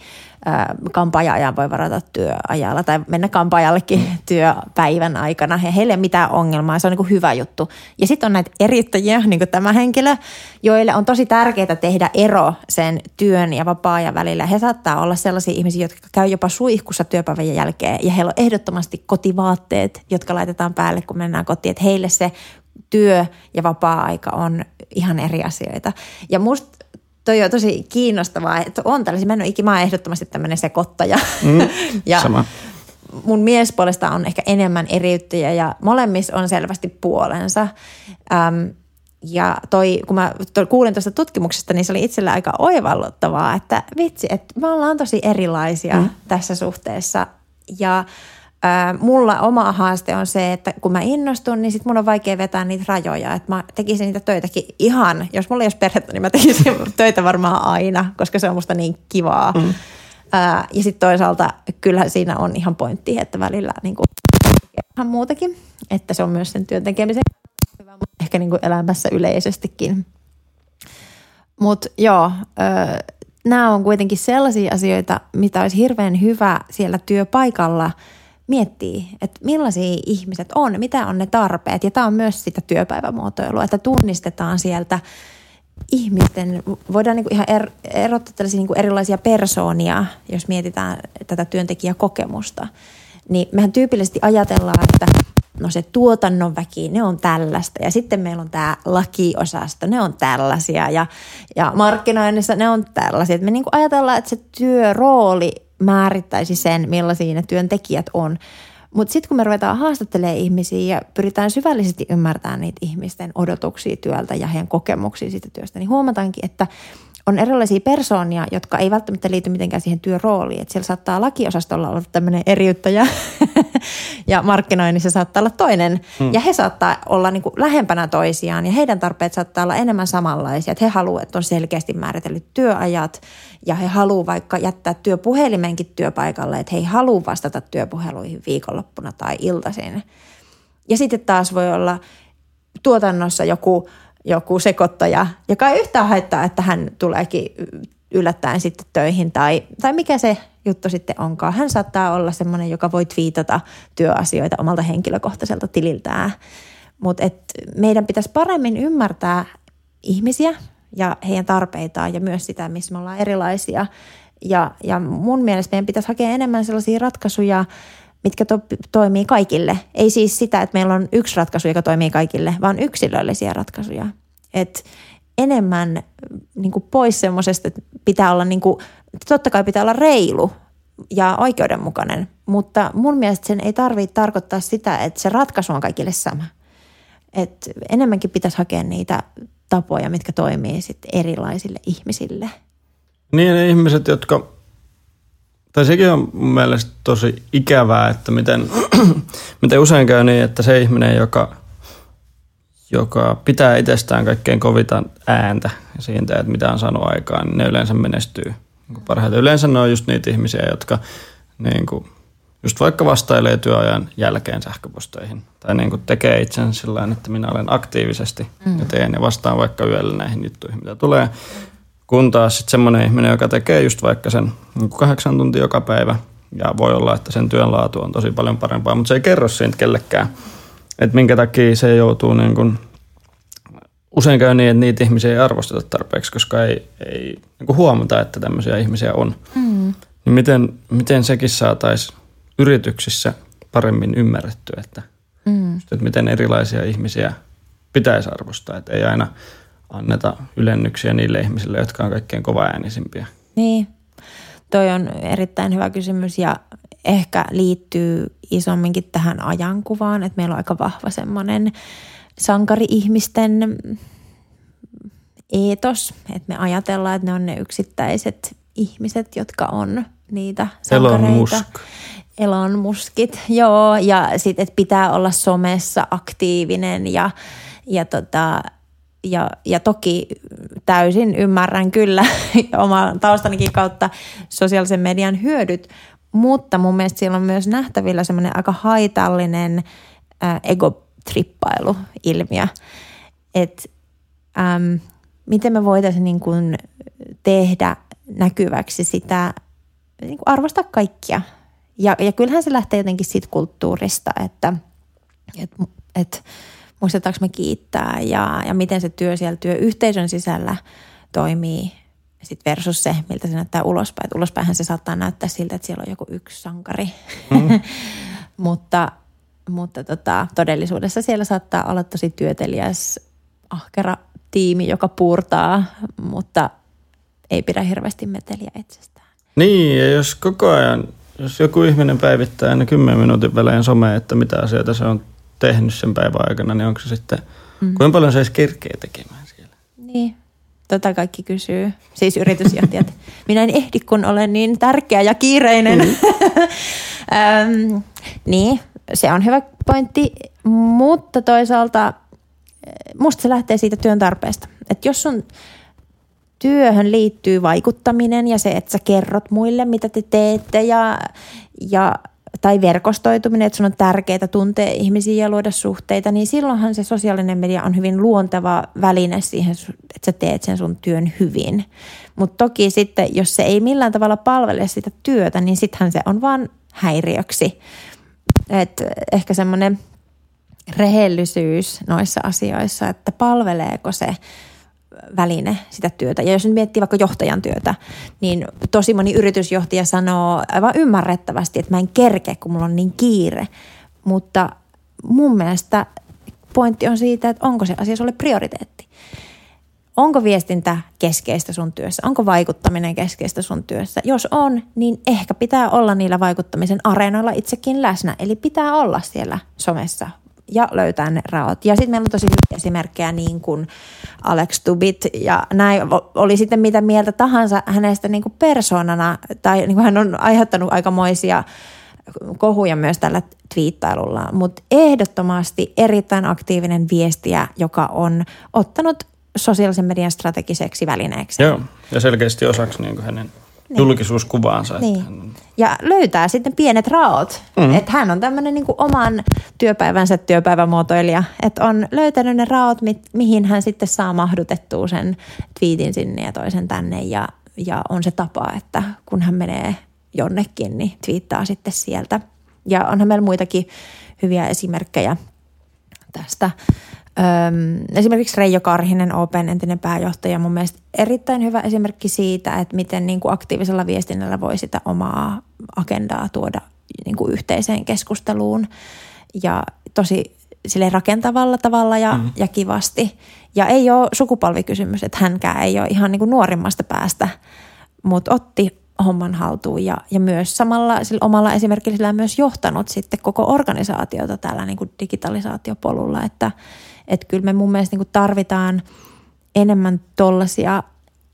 kampaaja-ajan voi varata työajalla tai mennä kampaajallekin mm. työpäivän aikana. Ja heille ei mitään ongelmaa, se on niin hyvä juttu. Ja sitten on näitä erittäjiä, niin kuin tämä henkilö, joille on tosi tärkeää tehdä ero sen työn ja vapaa-ajan välillä. He saattaa olla sellaisia ihmisiä, jotka käy jopa suihkussa työpäivän jälkeen ja heillä on ehdottomasti kotivaatteet, jotka laitetaan päälle, kun mennään kotiin. Että heille se työ ja vapaa-aika on ihan eri asioita. Ja musta toi on tosi kiinnostavaa, että on tällaisia, mä en ole ikinä, ehdottomasti tämmöinen sekoittaja. Mm, ja sama. mun mies puolesta on ehkä enemmän eriyttäjä ja molemmissa on selvästi puolensa. Ähm, ja toi, kun mä to, kuulin tuosta tutkimuksesta, niin se oli itselle aika oivalluttavaa, että vitsi, että me ollaan tosi erilaisia mm. tässä suhteessa. Ja äh, mulla oma haaste on se, että kun mä innostun, niin sit mun on vaikea vetää niitä rajoja. Että mä tekisin niitä töitäkin ihan, jos mulla ei olisi perhettä, niin mä tekisin töitä varmaan aina, koska se on musta niin kivaa. Mm. Äh, ja sitten toisaalta kyllähän siinä on ihan pointti, että välillä niin kuin, ihan muutakin, että se on myös sen työn tekemisen ehkä niin kuin elämässä yleisestikin. Mutta joo, nämä on kuitenkin sellaisia asioita, mitä olisi hirveän hyvä siellä työpaikalla miettiä, että millaisia ihmiset on, mitä on ne tarpeet. Ja tämä on myös sitä työpäivämuotoilua, että tunnistetaan sieltä ihmisten, voidaan niin ihan er, erottaa tällaisia niin erilaisia persoonia, jos mietitään tätä työntekijäkokemusta. Niin mehän tyypillisesti ajatellaan, että no se tuotannon väki, ne on tällaista. Ja sitten meillä on tämä lakiosasto, ne on tällaisia. Ja, ja markkinoinnissa ne on tällaisia. me niin kuin ajatellaan, että se työrooli määrittäisi sen, millaisia ne työntekijät on. Mutta sitten kun me ruvetaan haastattelemaan ihmisiä ja pyritään syvällisesti ymmärtämään niitä ihmisten odotuksia työltä ja heidän kokemuksia siitä työstä, niin huomataankin, että on erilaisia persoonia, jotka ei välttämättä liity mitenkään siihen työrooliin. Että siellä saattaa lakiosastolla olla tämmöinen eriyttäjä ja markkinoinnissa saattaa olla toinen. Hmm. Ja he saattaa olla niin kuin lähempänä toisiaan ja heidän tarpeet saattaa olla enemmän samanlaisia. Että he haluavat, että on selkeästi määritellyt työajat ja he haluavat vaikka jättää työpuhelimenkin työpaikalle, että he ei halua vastata työpuheluihin viikonloppuna tai iltaisin. Ja sitten taas voi olla tuotannossa joku – joku sekoittaja, joka ei yhtään haittaa, että hän tuleekin yllättäen sitten töihin tai, tai mikä se juttu sitten onkaan. Hän saattaa olla semmoinen, joka voi twiitata työasioita omalta henkilökohtaiselta tililtään. Mutta meidän pitäisi paremmin ymmärtää ihmisiä ja heidän tarpeitaan ja myös sitä, missä me ollaan erilaisia. Ja, ja mun mielestä meidän pitäisi hakea enemmän sellaisia ratkaisuja, mitkä to, toimii kaikille. Ei siis sitä, että meillä on yksi ratkaisu, joka toimii kaikille, vaan yksilöllisiä ratkaisuja. Et enemmän niin kuin pois semmoisesta, että pitää olla, niin kuin, totta kai pitää olla reilu ja oikeudenmukainen, mutta mun mielestä sen ei tarvitse tarkoittaa sitä, että se ratkaisu on kaikille sama. Et enemmänkin pitäisi hakea niitä tapoja, mitkä toimii sitten erilaisille ihmisille. Niin ne ihmiset, jotka tai sekin on mun mielestä tosi ikävää, että miten, miten usein käy niin, että se ihminen, joka, joka pitää itsestään kaikkein kovita ääntä ja siitä, että mitä on saanut aikaan, niin ne yleensä menestyy niin parhaiten. Yleensä ne on just niitä ihmisiä, jotka niin kuin, just vaikka vastailee työajan jälkeen sähköposteihin tai niin kuin tekee itsensä sillä että minä olen aktiivisesti mm. ja teen ja vastaan vaikka yöllä näihin juttuihin, mitä tulee. Kun taas sitten semmoinen ihminen, joka tekee just vaikka sen niin kahdeksan tuntia joka päivä, ja voi olla, että sen työn laatu on tosi paljon parempaa, mutta se ei kerro siitä kellekään, että minkä takia se joutuu niin kuin, usein käy niin, että niitä ihmisiä ei arvosteta tarpeeksi, koska ei, ei niin huomata, että tämmöisiä ihmisiä on. Mm. Niin miten, miten sekin saataisiin yrityksissä paremmin ymmärrettyä, että, mm. että miten erilaisia ihmisiä pitäisi arvostaa, että ei aina – anneta ylennyksiä niille ihmisille, jotka on kaikkein kovaäänisimpiä? Niin, toi on erittäin hyvä kysymys ja ehkä liittyy isomminkin tähän ajankuvaan, että meillä on aika vahva semmoinen sankari-ihmisten eetos, että me ajatellaan, että ne on ne yksittäiset ihmiset, jotka on niitä sankareita. Elon Musk. Elon Muskit, joo, ja sitten, että pitää olla somessa aktiivinen ja, ja tota, ja, ja toki täysin ymmärrän kyllä oman taustanikin kautta sosiaalisen median hyödyt, mutta mun mielestä siellä on myös nähtävillä semmoinen aika haitallinen äh, egotrippailu-ilmiö. Että ähm, miten me voitaisiin niin kuin tehdä näkyväksi sitä, niin kuin arvostaa kaikkia. Ja, ja kyllähän se lähtee jotenkin siitä kulttuurista, että, että, että muistetaanko me kiittää ja, ja miten se työ siellä työyhteisön sisällä toimii sit versus se, miltä se näyttää ulospäin. Et ulospäinhän se saattaa näyttää siltä, että siellä on joku yksi sankari. Mm. mutta mutta tota, todellisuudessa siellä saattaa olla tosi työtelijäs, ahkera tiimi, joka puurtaa, mutta ei pidä hirveästi meteliä itsestään. Niin, ja jos koko ajan, jos joku ihminen päivittää aina 10 minuutin välein someen, että mitä asioita se on tehnyt sen päivän aikana, niin onko se sitten, mm. kuinka paljon se edes kerkee tekemään siellä? Niin, tota kaikki kysyy. Siis yritysjohtajat. Minä en ehdi, kun olen niin tärkeä ja kiireinen. Mm. Öm, niin, se on hyvä pointti, mutta toisaalta eh, musta se lähtee siitä työn tarpeesta. Että jos sun työhön liittyy vaikuttaminen ja se, että sä kerrot muille, mitä te teette ja, ja tai verkostoituminen, että sun on tärkeää tuntea ihmisiä ja luoda suhteita, niin silloinhan se sosiaalinen media on hyvin luonteva väline siihen, että sä teet sen sun työn hyvin. Mutta toki sitten, jos se ei millään tavalla palvele sitä työtä, niin sittenhän se on vaan häiriöksi. Et ehkä semmoinen rehellisyys noissa asioissa, että palveleeko se väline sitä työtä. Ja jos nyt miettii vaikka johtajan työtä, niin tosi moni yritysjohtaja sanoo aivan ymmärrettävästi, että mä en kerke, kun mulla on niin kiire. Mutta mun mielestä pointti on siitä, että onko se asia sulle prioriteetti. Onko viestintä keskeistä sun työssä? Onko vaikuttaminen keskeistä sun työssä? Jos on, niin ehkä pitää olla niillä vaikuttamisen areenoilla itsekin läsnä. Eli pitää olla siellä somessa ja löytää ne raot. Ja sitten meillä on tosi hyviä esimerkkejä niin kuin Alex Tubit ja näin oli sitten mitä mieltä tahansa hänestä niin kuin persoonana tai niin kuin hän on aiheuttanut aikamoisia kohuja myös tällä twiittailulla, mutta ehdottomasti erittäin aktiivinen viestiä, joka on ottanut sosiaalisen median strategiseksi välineeksi. Joo, ja selkeästi osaksi niin hänen niin. julkisuuskuvaansa. Niin. Että hän... Ja löytää sitten pienet raot. Mm. Että hän on tämmöinen niin oman työpäivänsä työpäivämuotoilija. Että on löytänyt ne raot, mi- mihin hän sitten saa mahdutettua sen twiitin sinne ja toisen tänne. Ja, ja on se tapa, että kun hän menee jonnekin, niin twiittaa sitten sieltä. Ja onhan meillä muitakin hyviä esimerkkejä tästä. Öm, esimerkiksi Reijo Karhinen, Open entinen pääjohtaja, mun mielestä erittäin hyvä esimerkki siitä, että miten niin kuin aktiivisella viestinnällä voi sitä omaa agendaa tuoda niin kuin yhteiseen keskusteluun ja tosi sille rakentavalla tavalla ja, mm. ja kivasti. Ja ei ole sukupolvikysymys, että hänkään ei ole ihan niin kuin nuorimmasta päästä, mutta otti homman haltuun ja, ja myös samalla sillä omalla esimerkillä myös johtanut sitten koko organisaatiota tällä niin kuin digitalisaatiopolulla, että – että kyllä me mun mielestä niin tarvitaan enemmän tollaisia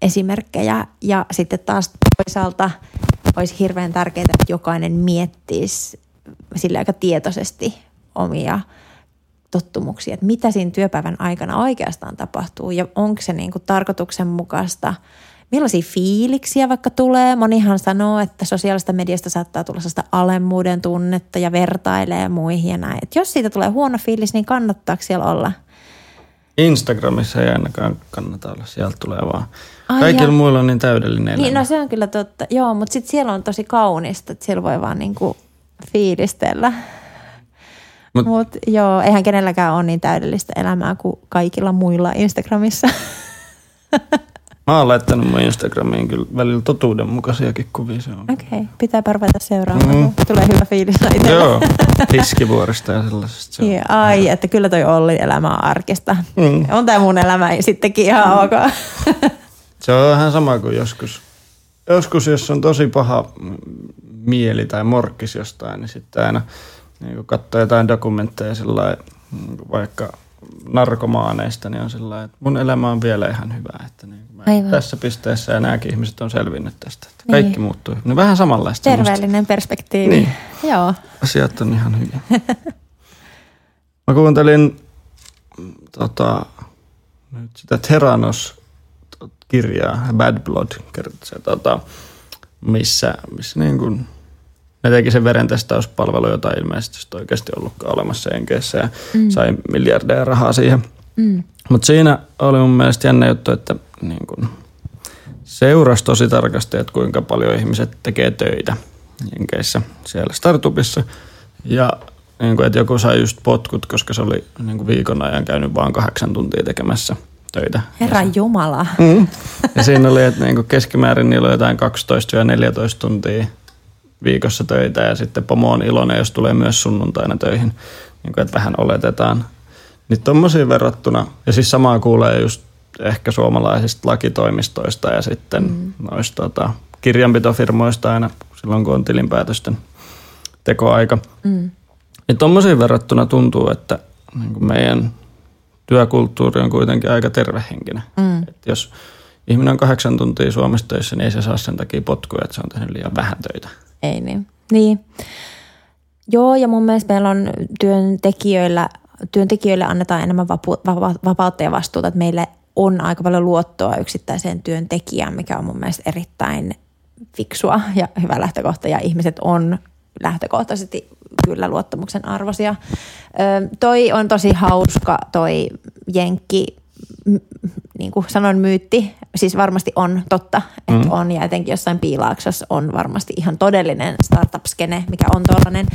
esimerkkejä. Ja sitten taas toisaalta olisi hirveän tärkeää, että jokainen miettisi sille aika tietoisesti omia tottumuksia, että mitä siinä työpäivän aikana oikeastaan tapahtuu. Ja onko se niin kuin tarkoituksenmukaista, millaisia fiiliksiä vaikka tulee. Monihan sanoo, että sosiaalista mediasta saattaa tulla sellaista alemmuuden tunnetta ja vertailee muihin ja näin. Et jos siitä tulee huono fiilis, niin kannattaako siellä olla? Instagramissa ei ainakaan kannata olla, sieltä tulee vaan. Ai Kaikilla ja... muilla on niin täydellinen Niin, no se on kyllä totta. Joo, mutta sitten siellä on tosi kaunista, että siellä voi vaan niinku fiilistellä. Mutta Mut, joo, eihän kenelläkään ole niin täydellistä elämää kuin kaikilla muilla Instagramissa. Mä oon laittanut mun Instagramiin kyllä välillä totuudenmukaisiakin kuvia. Okei, okay. pitää ruveta seuraamaan. Mm. Tulee hyvä fiilis Joo, hiskivuorista ja sellaisesta. Se on. Yeah, ai, että kyllä toi Olli elämä on arkista. Mm. On tää mun elämä sittenkin ihan mm. ok. se on vähän sama kuin joskus. Joskus, jos on tosi paha mieli tai morkkis jostain, niin sitten aina niin katsoo jotain dokumentteja sillä niin vaikka narkomaaneista, niin on sellainen, että mun elämä on vielä ihan hyvä. Että niin mä tässä pisteessä ja nämäkin ihmiset on selvinnyt tästä. Että niin. Kaikki muuttuu. No vähän samanlaista. Terveellinen musta. perspektiivi. Niin. Joo. Asiat on ihan hyviä. mä kuuntelin tota, nyt sitä Theranos-kirjaa, Bad Blood, se, tota, missä, missä niin kuin – ne teki sen verentestauspalvelu, jota ilmeisesti oikeasti ollutkaan olemassa Jenkeissä ja mm. sai miljardeja rahaa siihen. Mm. Mutta siinä oli mun mielestä jännä juttu, että niin kun seurasi tosi tarkasti, että kuinka paljon ihmiset tekee töitä Jenkeissä siellä startupissa. Ja niin kun, että joku sai just potkut, koska se oli niin kun viikon ajan käynyt vain kahdeksan tuntia tekemässä töitä. Herra Jumala. Mm. Ja siinä oli, että niin keskimäärin niillä oli jotain 12-14 tuntia viikossa töitä ja sitten pomo on iloinen, jos tulee myös sunnuntaina töihin, niin kuin, että vähän oletetaan. Niin tuommoisiin verrattuna, ja siis samaa kuulee just ehkä suomalaisista lakitoimistoista ja sitten mm. noista tota, kirjanpitofirmoista aina silloin, kun on tilinpäätösten tekoaika. Mm. Ja tuommoisiin verrattuna tuntuu, että niin kuin meidän työkulttuuri on kuitenkin aika tervehenkinen. Mm. Et jos ihminen on kahdeksan tuntia Suomessa töissä, niin ei se saa sen takia potkuja, että se on tehnyt liian vähän töitä. Ei niin. Niin. Joo, ja mun mielestä meillä on työntekijöillä, työntekijöille annetaan enemmän vapu, vapa, vapautta ja vastuuta, että meille on aika paljon luottoa yksittäiseen työntekijään, mikä on mun mielestä erittäin fiksua ja hyvä lähtökohta ja ihmiset on lähtökohtaisesti kyllä luottamuksen arvoisia. Ö, toi on tosi hauska toi Jenkki, niin kuin sanoin myytti, siis varmasti on totta, että mm. on ja etenkin jossain piilaaksossa on varmasti ihan todellinen startup-skene, mikä on tuollainen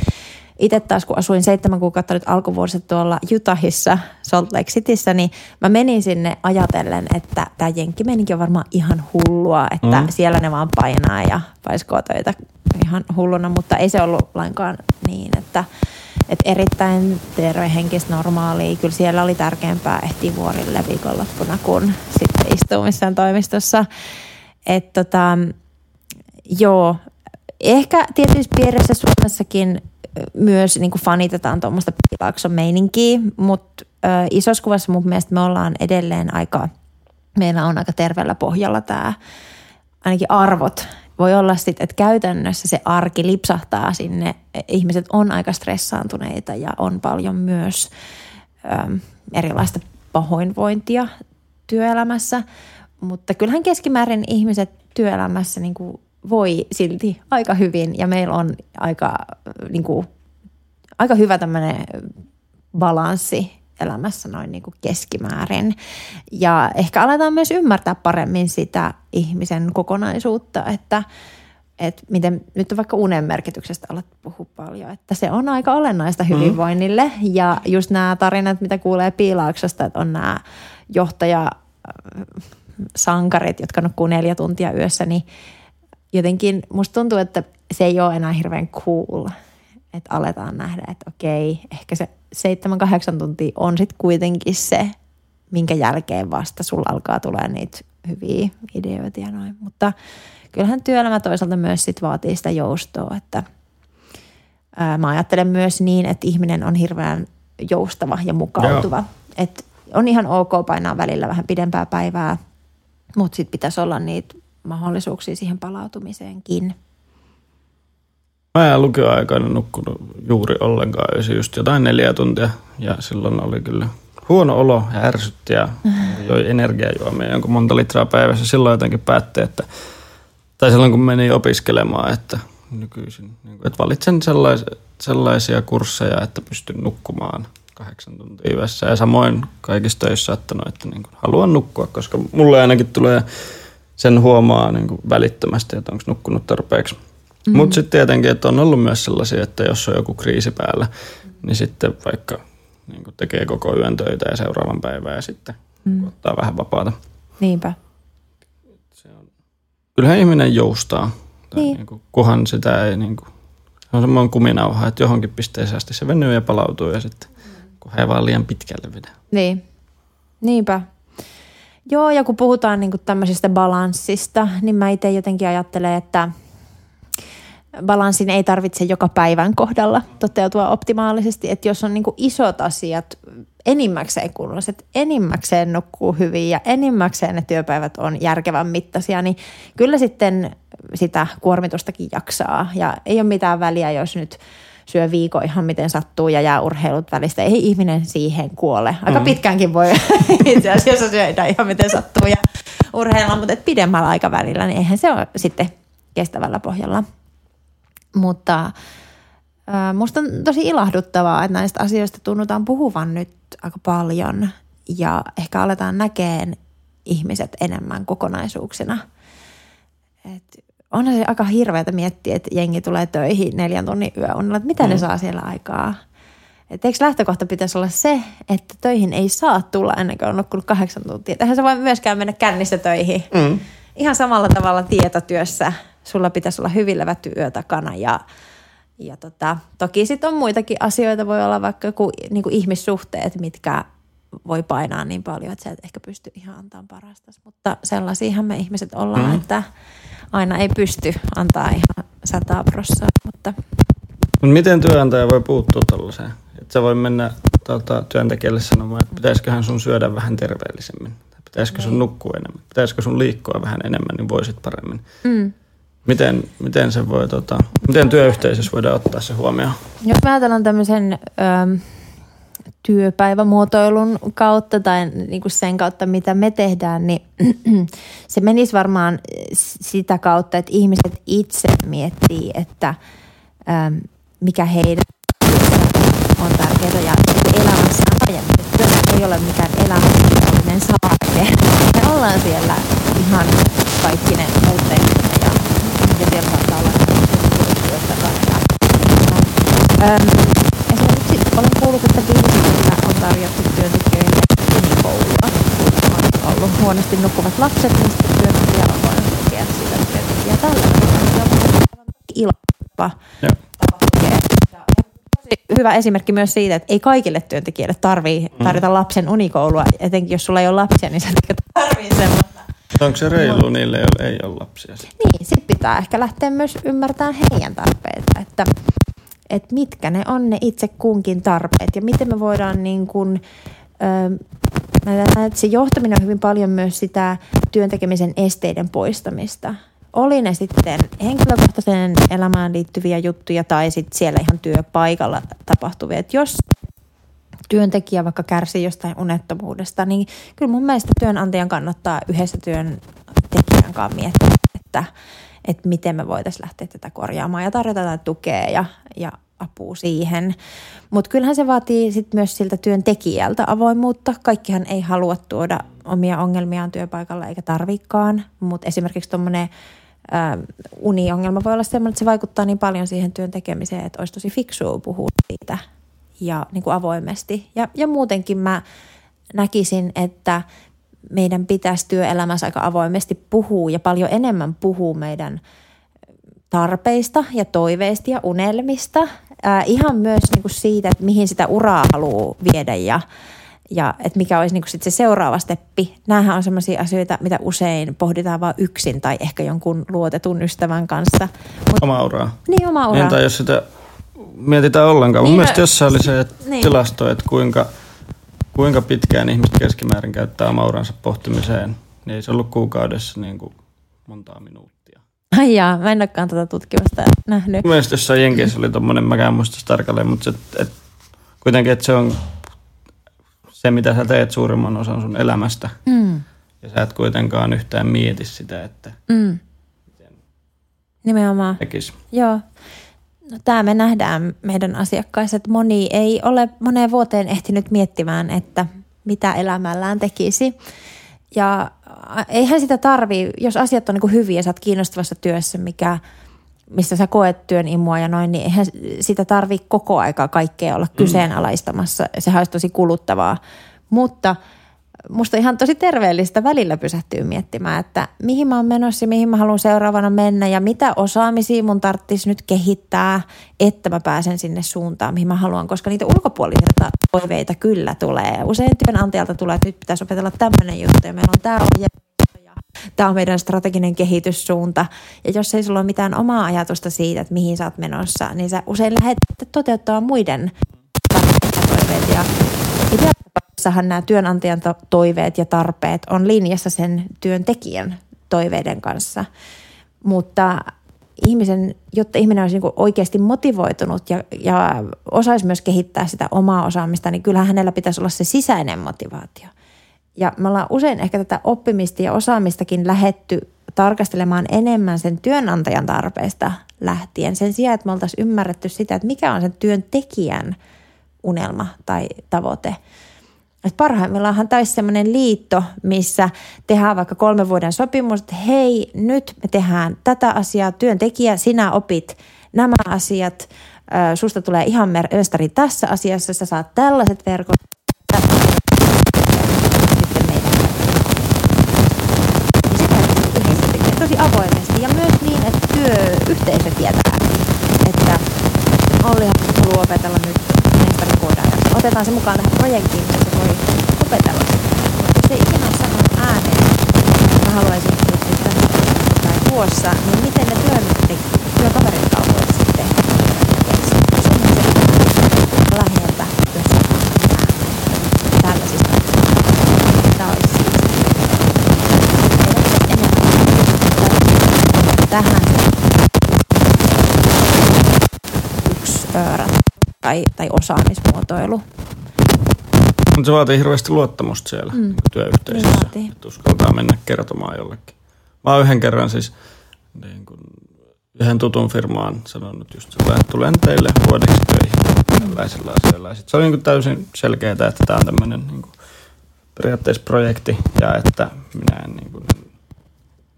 itse taas kun asuin seitsemän kuukautta nyt alkuvuodesta tuolla Utahissa, Salt Lake Cityssä, niin mä menin sinne ajatellen, että tämä jenkkimeninki on varmaan ihan hullua, että mm. siellä ne vaan painaa ja paiskoo töitä ihan hulluna, mutta ei se ollut lainkaan niin, että, että erittäin tervehenkistä normaalia. Kyllä siellä oli tärkeämpää ehtiä vuorille viikonloppuna kuin sitten istua missään toimistossa. Että tota, joo, ehkä tietysti piirissä Suomessakin myös niin kuin fanitetaan tuommoista piilaakson meininkiä, mutta isossa kuvassa mun mielestä me ollaan edelleen aika, meillä on aika terveellä pohjalla tämä ainakin arvot. Voi olla sitten, että käytännössä se arki lipsahtaa sinne. Ihmiset on aika stressaantuneita ja on paljon myös ö, erilaista pahoinvointia työelämässä. Mutta kyllähän keskimäärin ihmiset työelämässä niin kuin voi silti aika hyvin ja meillä on aika, niin kuin, aika hyvä tämmöinen balanssi elämässä noin niin kuin keskimäärin. Ja ehkä aletaan myös ymmärtää paremmin sitä ihmisen kokonaisuutta, että, että miten nyt on vaikka unen merkityksestä alat puhua paljon, että se on aika olennaista mm. hyvinvoinnille. Mm. Ja just nämä tarinat, mitä kuulee piilaaksosta, että on nämä johtaja sankarit, jotka nukkuu neljä tuntia yössä, niin jotenkin musta tuntuu, että se ei ole enää hirveän cool, että aletaan nähdä, että okei, ehkä se 7-8 tuntia on sitten kuitenkin se, minkä jälkeen vasta sulla alkaa tulee niitä hyviä ideoita ja noin. Mutta kyllähän työelämä toisaalta myös sit vaatii sitä joustoa, että ää, mä ajattelen myös niin, että ihminen on hirveän joustava ja mukautuva. Että on ihan ok painaa välillä vähän pidempää päivää, mutta sitten pitäisi olla niitä mahdollisuuksia siihen palautumiseenkin. Mä en lukioaikana nukkunut juuri ollenkaan, jos just jotain neljä tuntia ja silloin oli kyllä huono olo ja ärsytti ja joi energiajuomia jonkun monta litraa päivässä. Silloin jotenkin päätti, että, tai silloin kun menin opiskelemaan, että nykyisin, niin että valitsen sellaisia, sellaisia kursseja, että pystyn nukkumaan kahdeksan tuntia yössä. Ja samoin kaikissa töissä ottanut, että niin haluan nukkua, koska mulle ainakin tulee sen huomaa niin kuin välittömästi, että onko nukkunut tarpeeksi. Mm-hmm. Mutta sitten tietenkin, että on ollut myös sellaisia, että jos on joku kriisi päällä, niin sitten vaikka niin tekee koko yön töitä ja seuraavan päivän ja sitten mm. ottaa vähän vapaata. Niinpä. Se on, kyllähän ihminen joustaa, tai niin. Niin kuin, kuhan sitä ei, niin kuin, se on semmoinen kuminauha, että johonkin pisteeseen asti se venyy ja palautuu ja sitten kun he vaan liian pitkälle vedä. Niin, niinpä. Joo, ja kun puhutaan niin tämmöisestä balanssista, niin mä itse jotenkin ajattelen, että balanssin ei tarvitse joka päivän kohdalla toteutua optimaalisesti. Että jos on niin isot asiat enimmäkseen kunnossa, että enimmäkseen nukkuu hyvin ja enimmäkseen ne työpäivät on järkevän mittaisia, niin kyllä sitten sitä kuormitustakin jaksaa. Ja ei ole mitään väliä, jos nyt – syö viikon ihan miten sattuu ja jää urheilut välistä. Ei ihminen siihen kuole. Aika mm. pitkäänkin voi itse asiassa syödä ihan miten sattuu ja urheilla, mutta et pidemmällä aikavälillä, niin eihän se ole sitten kestävällä pohjalla. Mutta äh, musta on tosi ilahduttavaa, että näistä asioista tunnutaan puhuvan nyt aika paljon ja ehkä aletaan näkeen ihmiset enemmän kokonaisuuksina. Et onhan se aika hirveätä miettiä, että jengi tulee töihin neljän tunnin yöunella, että mitä mm. ne saa siellä aikaa. Et eikö lähtökohta pitäisi olla se, että töihin ei saa tulla ennen kuin on nukkunut kahdeksan tuntia. Eihän se voi myöskään mennä kännissä töihin. Mm. Ihan samalla tavalla tietotyössä sulla pitäisi olla hyvin levätty yö takana ja, ja tota, toki sitten on muitakin asioita, voi olla vaikka joku niin kuin ihmissuhteet, mitkä voi painaa niin paljon, että sä et ehkä pysty ihan antamaan parasta. Mutta sellaisiahan me ihmiset ollaan, mm. että aina ei pysty antaa ihan sataa prossaa, mutta Mut miten työnantaja voi puuttua tällaiseen? Että se voi mennä tota, työntekijälle sanomaan, että pitäisiköhän sun syödä vähän terveellisemmin. Pitäisikö sun nukkua enemmän. Pitäisikö sun liikkua vähän enemmän, niin voisit paremmin. Mm. Miten, miten, se voi, tota, miten työyhteisössä voidaan ottaa se huomioon? Jos mä ajatellaan tämmöisen ö, työpäivämuotoilun kautta tai niin sen kautta, mitä me tehdään, niin se menisi varmaan sitä kautta, että ihmiset itse miettii, että ö, mikä heidän on tärkeää ja elämässä laajemmin. Työ ei ole mikään elämällinen saareke. Me ollaan siellä ihan kaikki ne muutteiset ja, ja siellä saattaa olla työstä kanssa. Öm, esimerkiksi olen kuullut, että viimeisellä on tarjottu työntekijöille unikoulua. On ollut huonosti nukkuvat lapset, niin sitten työntekijä on voinut tukea sitä työntekijää tällä tavalla. Joo. hyvä esimerkki myös siitä, että ei kaikille työntekijöille tarvii tarjota lapsen unikoulua. Etenkin jos sulla ei ole lapsia, niin sä tarvii semmoista. Onko se reilu niille, joille ei ole lapsia? Niin, sit pitää ehkä lähteä myös ymmärtämään heidän tarpeita, että, että mitkä ne on ne itse kunkin tarpeet ja miten me voidaan niin kuin, mä se johtaminen on hyvin paljon myös sitä työntekemisen esteiden poistamista. Oli ne sitten henkilökohtaiseen elämään liittyviä juttuja tai sitten siellä ihan työpaikalla tapahtuvia. Et jos työntekijä vaikka kärsii jostain unettomuudesta, niin kyllä mun mielestä työnantajan kannattaa yhdessä työntekijän kanssa miettiä, että, että miten me voitaisiin lähteä tätä korjaamaan ja tarjota tätä tukea ja, ja apua siihen. Mutta kyllähän se vaatii sit myös siltä työntekijältä avoimuutta. Kaikkihan ei halua tuoda omia ongelmiaan työpaikalla eikä tarvikaan, mutta esimerkiksi tuommoinen uniongelma voi olla sellainen, että se vaikuttaa niin paljon siihen työn tekemiseen, että olisi tosi fiksua puhua siitä ja niin kuin avoimesti. Ja, ja muutenkin mä näkisin, että meidän pitäisi työelämässä aika avoimesti puhua ja paljon enemmän puhua meidän tarpeista ja toiveista ja unelmista. Ää, ihan myös niin kuin siitä, että mihin sitä uraa haluaa viedä ja, ja että mikä olisi niin kuin sit se seuraava steppi. Nämähän on sellaisia asioita, mitä usein pohditaan vain yksin tai ehkä jonkun luotetun ystävän kanssa. Mut, Oma uraa. niin, oma. Niin, tai jos sitä mietitään ollenkaan. Mun Niin, mielestä no- jossain oli se että Niin. tilasto, että kuinka, kuinka pitkään ihmiset keskimäärin käyttää oma uransa pohtimiseen. Niin ei se ollut kuukaudessa niin kuin montaa minuuttia. Ai jaa, mä en olekaan tätä tutkimusta nähnyt. Mun mielestä jossain Jenkeissä oli tommonen, mäkään muista tarkalleen, mutta se, et, kuitenkin, että se on se, mitä sä teet suurimman osan sun elämästä. Mm. Ja sä et kuitenkaan yhtään mieti sitä, että Mm. Nimenomaan. tekis. Joo. No, tämä me nähdään meidän asiakkaissa, että moni ei ole moneen vuoteen ehtinyt miettimään, että mitä elämällään tekisi. Ja eihän sitä tarvii, jos asiat on niin hyviä ja sä oot kiinnostavassa työssä, mikä, missä sä koet työn imua ja noin, niin eihän sitä tarvii koko aika kaikkea olla kyseenalaistamassa. Sehän olisi tosi kuluttavaa. Mutta musta ihan tosi terveellistä välillä pysähtyy miettimään, että mihin mä oon menossa ja mihin mä haluan seuraavana mennä ja mitä osaamisia mun tarvitsisi nyt kehittää, että mä pääsen sinne suuntaan, mihin mä haluan, koska niitä ulkopuolisia toiveita kyllä tulee. Usein työnantajalta tulee, että nyt pitäisi opetella tämmöinen juttu ja meillä on tämä ohje tämä on meidän strateginen kehityssuunta. Ja jos ei sulla ole mitään omaa ajatusta siitä, että mihin sä oot menossa, niin sä usein lähdet toteuttamaan muiden tarpeet ja ideaalisessahan nämä työnantajan to- toiveet ja tarpeet on linjassa sen työntekijän toiveiden kanssa. Mutta ihmisen, jotta ihminen olisi niin oikeasti motivoitunut ja, ja osaisi myös kehittää sitä omaa osaamista, niin kyllähän hänellä pitäisi olla se sisäinen motivaatio. Ja me ollaan usein ehkä tätä oppimista ja osaamistakin lähetty tarkastelemaan enemmän sen työnantajan tarpeesta lähtien. Sen sijaan, että me oltaisiin ymmärretty sitä, että mikä on sen työntekijän unelma tai tavoite. Et parhaimmillaanhan taisi sellainen liitto, missä tehdään vaikka kolmen vuoden sopimus, että hei, nyt me tehdään tätä asiaa, työntekijä, sinä opit nämä asiat, ö, susta tulee ihan mestari tässä asiassa, sä saat tällaiset verkot, tosi avoimesti ja myös niin, että työyhteisö tietää, että Olli haluaa opetella nyt mestarikoodaaja. Otetaan se mukaan tähän projektiin, opetella Se ikinä sanoo ääneen, että mä haluaisin että tai tuossa, niin miten ne työkaverit kaupoit sitten siis- tai, tai osaamismuotoilu. Mutta se vaatii hirveästi luottamusta siellä mm. työyhteisössä. Että uskaltaa mennä kertomaan jollekin. Mä oon yhden kerran siis niin kun yhden tutun firmaan sanonut just sellainen, että tulen teille vuodeksi töihin tällaisella asioilla. Sitten se oli niin täysin selkeää, että tämä on tämmöinen niin periaatteessa projekti ja että minä en niin kuin,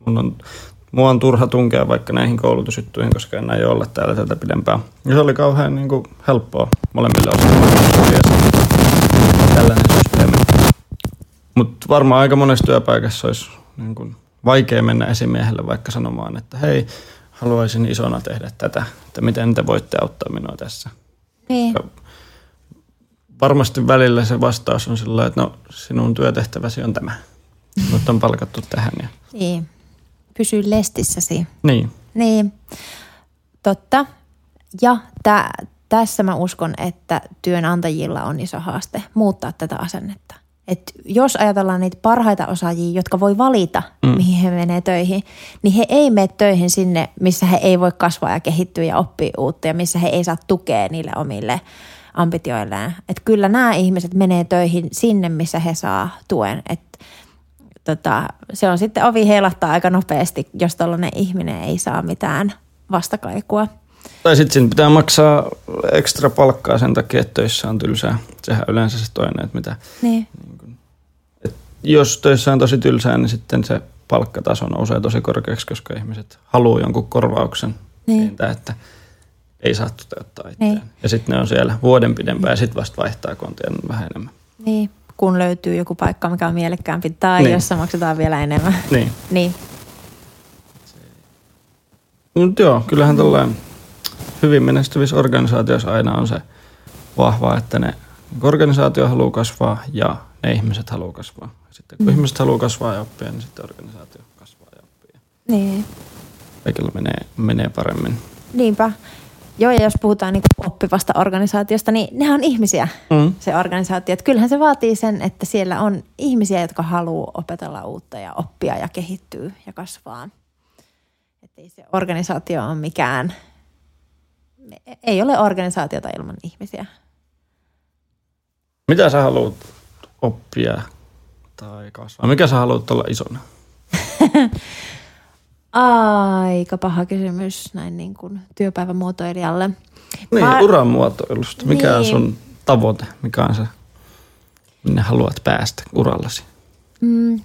mun on, mua on turha tunkea vaikka näihin koulutusjuttuihin, koska en aio olla täällä tätä pidempään. Ja se oli kauhean niin kuin, helppoa molemmille osapuolille tällainen systeemi. Mutta varmaan aika monessa työpaikassa olisi niin kuin, vaikea mennä esimiehelle vaikka sanomaan, että hei, haluaisin isona tehdä tätä, että miten te voitte auttaa minua tässä. Niin. Varmasti välillä se vastaus on sillä että no sinun työtehtäväsi on tämä. Mutta on palkattu tähän. Ja... niin. Pysy lestissäsi. Niin. Niin, totta. Ja tä, tässä mä uskon, että työnantajilla on iso haaste muuttaa tätä asennetta. Et jos ajatellaan niitä parhaita osaajia, jotka voi valita, mm. mihin he menee töihin, niin he ei mene töihin sinne, missä he ei voi kasvaa ja kehittyä ja oppia uutta ja missä he ei saa tukea niille omille ambitioilleen. Et kyllä nämä ihmiset menee töihin sinne, missä he saa tuen. Et tota, se on sitten ovi heilahtaa aika nopeasti, jos tällainen ihminen ei saa mitään vastakaikua. Tai sitten pitää maksaa ekstra palkkaa sen takia, että töissä on tylsää. Sehän yleensä se toinen, että mitä... Niin. Et jos töissä on tosi tylsää, niin sitten se palkkataso nousee tosi korkeaksi, koska ihmiset haluaa jonkun korvauksen Niin. siitä, että ei saa toteuttaa itseään. Niin. Ja sitten ne on siellä vuoden pidempään ja sitten vasta vaihtaa, kun on vähän enemmän. Niin, kun löytyy joku paikka, mikä on mielekkäämpi tai Niin. jossa maksetaan vielä enemmän. Niin. Niin, Mutta joo, kyllähän tällainen hyvin menestyvissä organisaatioissa aina on se vahva, että ne organisaatio haluaa kasvaa ja ne ihmiset haluaa kasvaa. Sitten kun mm. ihmiset haluaa kasvaa ja oppia, niin sitten organisaatio kasvaa ja oppii. niin. Kaikilla menee, menee paremmin. Niinpä. Joo, ja jos puhutaan niin oppivasta organisaatiosta, niin ne on ihmisiä, Mm. se organisaatio. Että kyllähän se vaatii sen, että siellä on ihmisiä, jotka haluaa opetella uutta ja oppia ja kehittyä ja kasvaa. Että ei se organisaatio ole mikään, ei ole organisaatiota ilman ihmisiä. Mitä sä haluat oppia tai kasvaa? Mikä sä haluat olla isona? Aika paha kysymys näin niin kuin työpäivämuotoilijalle. Niin, Mä- uran muotoilusta. Mikä on Niin. sun tavoite? Mikä on se, minne haluat päästä urallasi? Mm.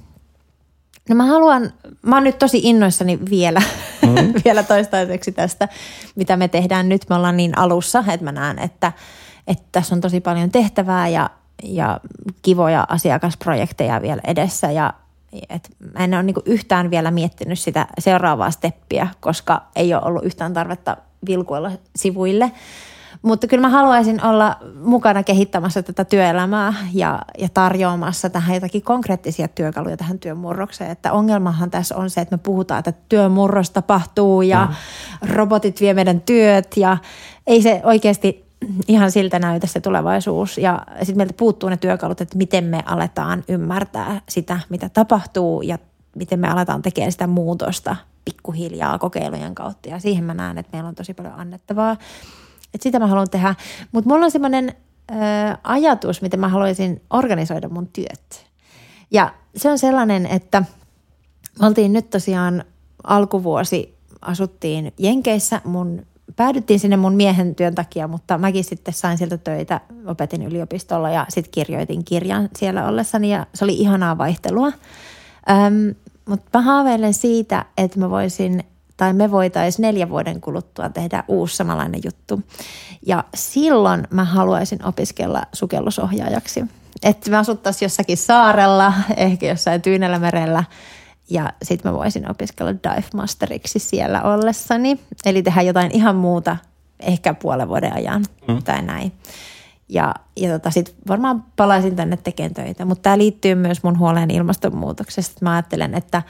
No mä haluan, mä oon nyt tosi innoissani vielä, mm. vielä toistaiseksi tästä, mitä me tehdään nyt. Me ollaan niin alussa, että mä näen, että, että tässä on tosi paljon tehtävää ja, ja kivoja asiakasprojekteja vielä edessä ja et mä en ole niinku yhtään vielä miettinyt sitä seuraavaa steppiä, koska ei ole ollut yhtään tarvetta vilkuilla sivuille. Mutta kyllä mä haluaisin olla mukana kehittämässä tätä työelämää ja, ja tarjoamassa tähän jotakin konkreettisia työkaluja tähän työmurrokseen. Että ongelmahan tässä on se, että me puhutaan, että työmurros tapahtuu ja robotit vie meidän työt ja ei se oikeasti ihan siltä näytä se tulevaisuus. Ja sitten meiltä puuttuu ne työkalut, että miten me aletaan ymmärtää sitä, mitä tapahtuu ja miten me aletaan tekemään sitä muutosta pikkuhiljaa kokeilujen kautta. Ja siihen mä näen, että meillä on tosi paljon annettavaa. Et sitä mä haluan tehdä. Mutta mulla on semmoinen ajatus, miten mä haluaisin organisoida mun työt. Ja se on sellainen, että me oltiin nyt tosiaan alkuvuosi, asuttiin Jenkeissä. Mun, päädyttiin sinne mun miehen työn takia, mutta mäkin sitten sain sieltä töitä, opetin yliopistolla ja sitten kirjoitin kirjan siellä ollessani ja se oli ihanaa vaihtelua. Mutta mä haaveilen siitä, että mä voisin tai me voitaisiin neljä vuoden kuluttua tehdä uusi samanlainen juttu. Ja silloin mä haluaisin opiskella sukellusohjaajaksi. Että me asuttaisiin jossakin saarella, ehkä jossain Tyynellämerellä, ja sitten mä voisin opiskella dive masteriksi siellä ollessani. Eli tehdä jotain ihan muuta, ehkä puolen vuoden ajan mm. tai näin. Ja, ja tota, sitten varmaan palaisin tänne tekemään töitä. Mutta tämä liittyy myös mun huoleen ilmastonmuutoksesta. Mä ajattelen, että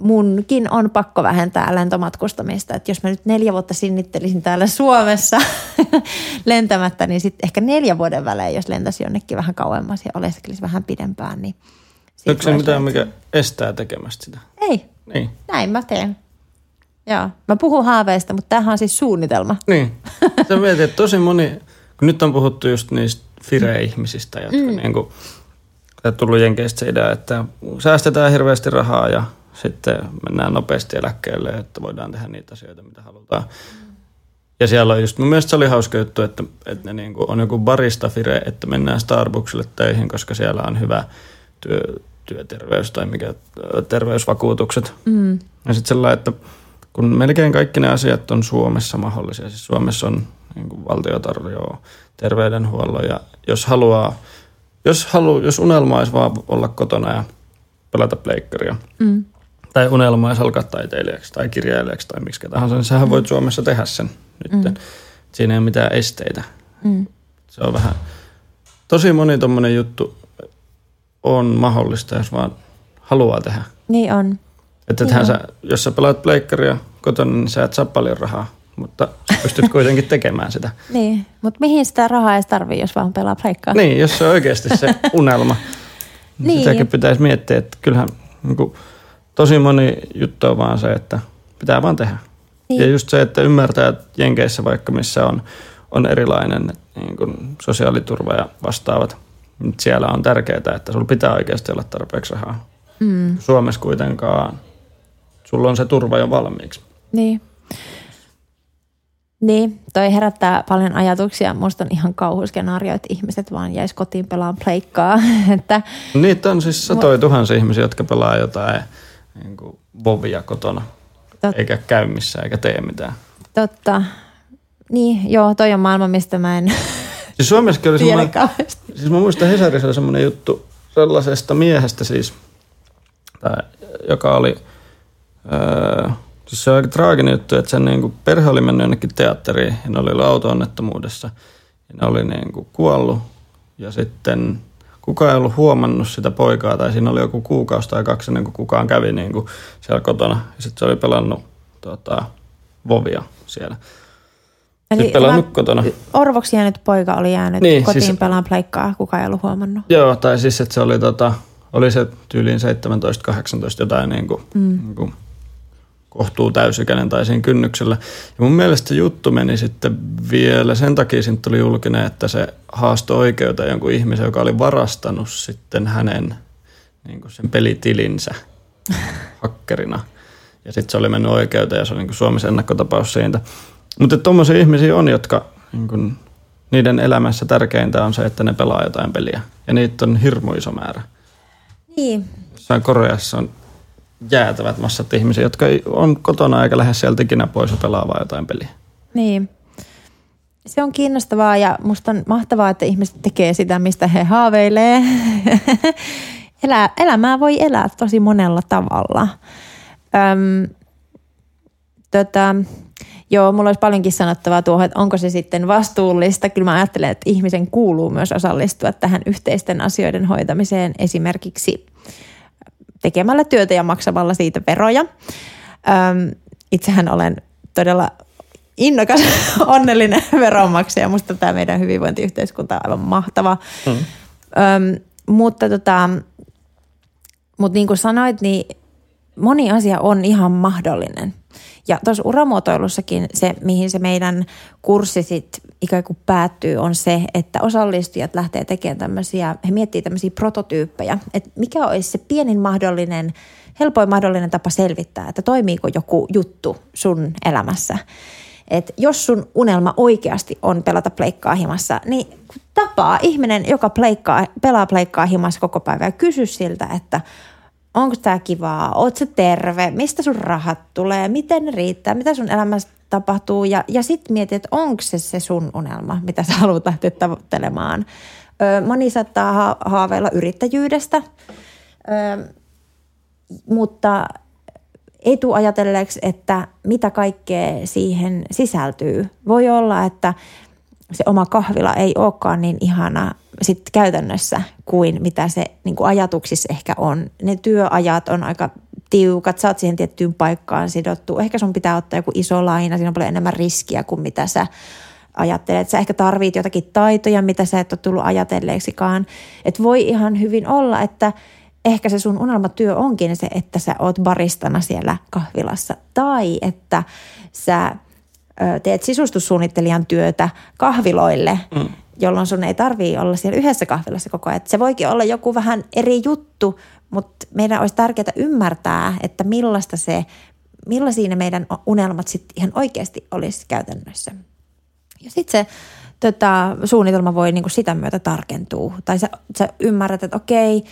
munkin on pakko vähentää lentomatkustamista. Että jos mä nyt neljä vuotta sinnittelisin täällä Suomessa lentämättä, niin sitten ehkä neljä vuoden välein, jos lentäisi jonnekin vähän kauemmas ja oleskelisi vähän pidempään, niin... Onko se mitään, mikä estää tekemästä sitä? Ei, Niin. näin mä teen. Joo. Mä puhun haaveista, mutta tämähän on siis suunnitelma. Niin. Sä mietit, että tosi moni, kun nyt on puhuttu just niistä fire-ihmisistä, jotka mm. niin kuin, tullut Jenkeistä se idea, että säästetään hirveästi rahaa ja sitten mennään nopeasti eläkkeelle, että voidaan tehdä niitä asioita, mitä halutaan. Ja siellä on just, mun mielestä se oli hauska juttu, että, että ne niin kuin on joku barista fire, että mennään Starbucksille töihin, koska siellä on hyvä työ, työterveys tai mikä terveysvakuutukset. Mm. Ja sitten sellainen, että kun melkein kaikki ne asiat on Suomessa mahdollisia, siis Suomessa on niin kuin valtio tarjoaa terveydenhuollon ja jos haluaa, jos, halu, jos unelma olisi vaan olla kotona ja pelata pleikkaria, mm. Tai unelma alkaa taiteilijaksi tai kirjailijaksi tai miksi tahansa, niin sähän voit mm. Suomessa tehdä sen nyt. Mm. Siinä ei ole mitään esteitä. Mm. Se on vähän, tosi moni tommonen juttu on mahdollista, jos vaan haluaa tehdä. Niin on. Että niin sä, jos sä pelaat pleikkaria kotona, niin sä et saa paljon rahaa, mutta pystyt kuitenkin tekemään sitä. niin, mutta mihin sitä rahaa edes tarvii, jos vaan pelaa pleikkaa? Niin, jos se on oikeasti se unelma. niin. Sitäkin pitäisi miettiä, että kyllähän niin kuin, tosi moni juttu on vaan se, että pitää vaan tehdä. Niin. Ja just se, että ymmärtää, että Jenkeissä vaikka missä on, on erilainen niin kuin sosiaaliturva ja vastaavat, niin siellä on tärkeää, että sulla pitää oikeasti olla tarpeeksi rahaa. Mm. Suomessa kuitenkaan sulla on se turva jo valmiiksi. Niin. Niin, toi herättää paljon ajatuksia. Musta on ihan kauhuskenaario, että ihmiset vaan jäis kotiin pelaamaan pleikkaa. että, Niitä on siis satoja tuhansia ihmisiä, jotka pelaa jotain niin kuin vovia kotona. Tot... Eikä käy missään, eikä tee mitään. Totta. Niin, joo, toi on maailma, mistä mä en Siis Suomessakin oli semmoinen, siis mä muistan Hesarissa oli semmoinen juttu sellaisesta miehestä siis, joka oli, öö, siis se on aika traaginen juttu, että sen niin kuin perhe oli mennyt jonnekin teatteriin ja ne oli ollut auto-onnettomuudessa ja ne oli niin kuin kuollut ja sitten kukaan ei ollut huomannut sitä poikaa tai siinä oli joku kuukausi tai kaksi ennen kuin kukaan kävi niin kuin siellä kotona ja sitten se oli pelannut tota, vovia siellä. Eli siis pelannut kotona. Orvoksi jäänyt poika oli jäänyt niin, kotiin siis, pelaan pleikkaa, kukaan ei ollut huomannut. Joo, tai siis että se oli, tota, oli se tyyliin 17-18 jotain niin kuin, mm. niin kuin kohtuu täysikäinen tai siinä kynnyksellä. Ja mun mielestä se juttu meni sitten vielä, sen takia siitä tuli julkinen, että se haastoi oikeuta jonkun ihmisen, joka oli varastanut sitten hänen niin kuin sen pelitilinsä hakkerina. Ja sitten se oli mennyt oikeuteen ja se oli niin kuin Suomessa ennakkotapaus siitä. Mutta tuommoisia ihmisiä on, jotka niin kun, niiden elämässä tärkeintä on se, että ne pelaa jotain peliä. Ja niitä on hirmu iso määrä. Niin. Jossain Koreassa on jäätävät massat ihmisiä, jotka on kotona eikä lähde sieltä ikinä pois ja pelaa vaan jotain peliä. Niin. Se on kiinnostavaa ja musta on mahtavaa, että ihmiset tekee sitä, mistä he haaveilee. Elä, elämää voi elää tosi monella tavalla. Öm, tota, Joo, mulla olisi paljonkin sanottavaa tuohon, että onko se sitten vastuullista. Kyllä mä ajattelen, että ihmisen kuuluu myös osallistua tähän yhteisten asioiden hoitamiseen esimerkiksi tekemällä työtä ja maksamalla siitä veroja. Öm, itsehän olen todella innokas, onnellinen veronmaksaja. Musta tämä meidän hyvinvointiyhteiskunta on aivan mahtava. Mm. Öm, mutta tota, mutta niin kuin sanoit, niin moni asia on ihan mahdollinen – ja tuossa uramuotoilussakin se, mihin se meidän kurssi sit ikään kuin päättyy, on se, että osallistujat lähtee tekemään tämmöisiä, he miettii tämmöisiä prototyyppejä, että mikä olisi se pienin mahdollinen, helpoin mahdollinen tapa selvittää, että toimiiko joku juttu sun elämässä. Et jos sun unelma oikeasti on pelata pleikkaa himassa, niin tapaa ihminen, joka pleikkaa, pelaa pleikkaa himassa koko päivä ja kysy siltä, että onko tämä kivaa, oot se terve, mistä sun rahat tulee, miten ne riittää, mitä sun elämässä tapahtuu? Ja, ja sitten mietit, että onko se se sun unelma, mitä sä haluat lähteä tavoittelemaan. Ö, moni saattaa ha- haaveilla yrittäjyydestä, ö, mutta ei tule ajatelleeksi, että mitä kaikkea siihen sisältyy. Voi olla, että se oma kahvila ei olekaan niin ihana sit käytännössä kuin mitä se niin kuin ajatuksissa ehkä on. Ne työajat on aika tiukat, sä oot siihen tiettyyn paikkaan sidottu. Ehkä sun pitää ottaa joku iso laina, siinä on paljon enemmän riskiä kuin mitä sä ajattelet. Sä ehkä tarvit jotakin taitoja, mitä sä et ole tullut ajatelleeksikaan. Et voi ihan hyvin olla, että ehkä se sun unelmatyö onkin se, että sä oot baristana siellä kahvilassa tai että sä teet sisustussuunnittelijan työtä kahviloille, mm. jolloin sun ei tarvii olla siellä yhdessä kahvilassa koko ajan. Se voikin olla joku vähän eri juttu, mutta meidän olisi tärkeää ymmärtää, että millaista se, millaisia ne meidän unelmat sitten ihan oikeasti olisi käytännössä. Ja sitten se tota, suunnitelma voi niinku sitä myötä tarkentua. Tai sä, sä ymmärrät, että okei,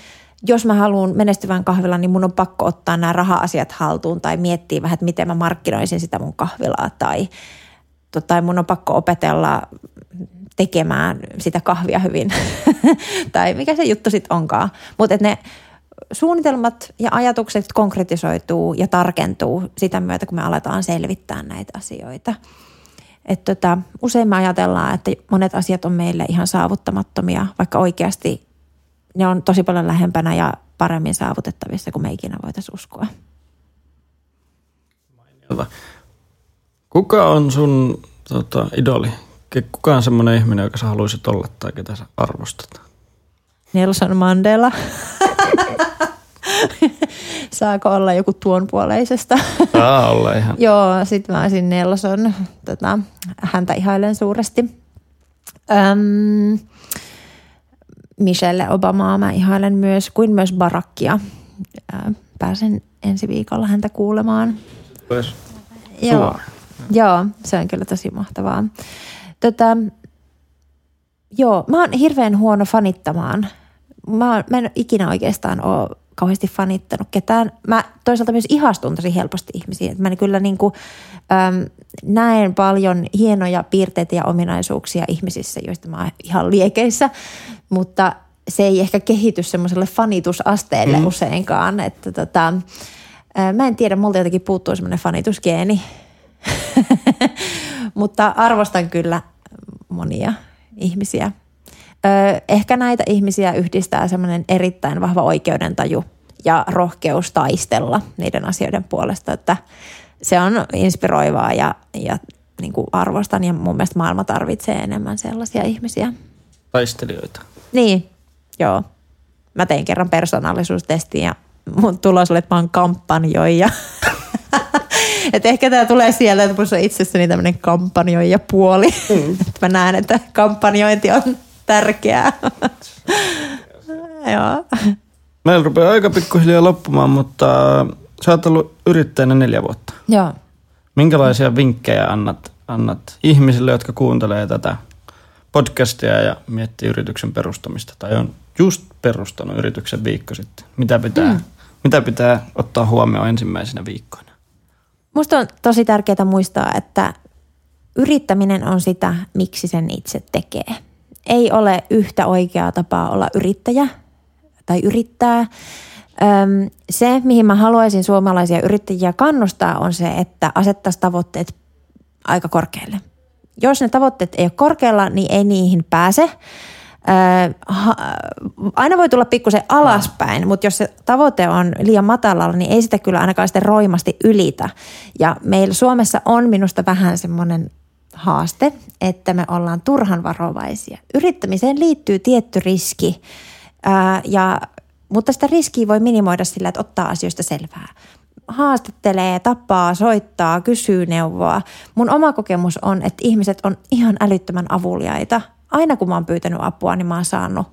jos mä haluan menestyvän kahvilan, niin mun on pakko ottaa nämä raha-asiat haltuun tai miettiä vähän, että miten mä markkinoisin sitä mun kahvilaa tai, tai mun on pakko opetella tekemään sitä kahvia hyvin tai mikä se juttu sitten onkaan. Mutta ne suunnitelmat ja ajatukset konkretisoituu ja tarkentuu sitä myötä, kun me aletaan selvittää näitä asioita. Et tota, usein me ajatellaan, että monet asiat on meille ihan saavuttamattomia, vaikka oikeasti ne on tosi paljon lähempänä ja paremmin saavutettavissa kuin me ikinä voitaisiin uskoa. Kuka on sun tota, idoli? Kuka on semmoinen ihminen, joka sä haluaisit olla tai ketä sä arvostat? Nelson Mandela. Saako olla joku tuon puoleisesta? Saa olla ihan. Joo, sitten mä olisin Nelson. Tota, häntä ihailen suuresti. Öm, Michelle Obamaa mä ihailen myös, kuin myös Barackia. Pääsen ensi viikolla häntä kuulemaan. Myös Joo, joo, se on kyllä tosi mahtavaa. Tota, joo, mä oon hirveän huono fanittamaan. Mä, oon, mä en ikinä oikeastaan ole kauheasti fanittanut ketään. Mä toisaalta myös ihastun tosi helposti ihmisiin. Mä kyllä niin kuin, äm, näen paljon hienoja piirteitä ja ominaisuuksia ihmisissä, joista mä oon ihan liekeissä, mutta se ei ehkä kehity semmoiselle fanitusasteelle mm. useinkaan. Että tota, ää, mä en tiedä, multa jotenkin puuttuu semmoinen fanitusgeeni. mutta arvostan kyllä monia ihmisiä – ehkä näitä ihmisiä yhdistää semmoinen erittäin vahva oikeudentaju ja rohkeus taistella niiden asioiden puolesta, että se on inspiroivaa ja, ja niin kuin arvostan ja mun mielestä maailma tarvitsee enemmän sellaisia ihmisiä. Taistelijoita. Niin, joo. Mä tein kerran persoonallisuustestin ja mun tulos oli, että mä oon kampanjoija. että ehkä tämä tulee sieltä, että mun on itsessäni tämmöinen kampanjoija puoli. Mm. mä näen, että kampanjointi on tärkeää. Joo. Meillä rupeaa aika pikkuhiljaa loppumaan, mutta sä oot ollut yrittäjänä neljä vuotta. Joo. Minkälaisia vinkkejä annat, annat ihmisille, jotka kuuntelee tätä podcastia ja miettii yrityksen perustamista tai on just perustanut yrityksen viikko sitten? Mitä pitää, mm. mitä pitää ottaa huomioon ensimmäisenä viikkoina? Musta on tosi tärkeää muistaa, että yrittäminen on sitä, miksi sen itse tekee – ei ole yhtä oikeaa tapaa olla yrittäjä tai yrittää. Se, mihin mä haluaisin suomalaisia yrittäjiä kannustaa, on se, että asettaisi tavoitteet aika korkealle. Jos ne tavoitteet ei ole korkealla, niin ei niihin pääse. Aina voi tulla pikkusen alaspäin, mutta jos se tavoite on liian matalalla, niin ei sitä kyllä ainakaan sitten roimasti ylitä. Ja meillä Suomessa on minusta vähän semmoinen haaste, että me ollaan turhan varovaisia. Yrittämiseen liittyy tietty riski, ää, ja, mutta sitä riskiä voi minimoida sillä, että ottaa asioista selvää. Haastattelee, tapaa, soittaa, kysyy neuvoa. Mun oma kokemus on, että ihmiset on ihan älyttömän avuliaita. Aina kun mä oon pyytänyt apua, niin mä oon saanut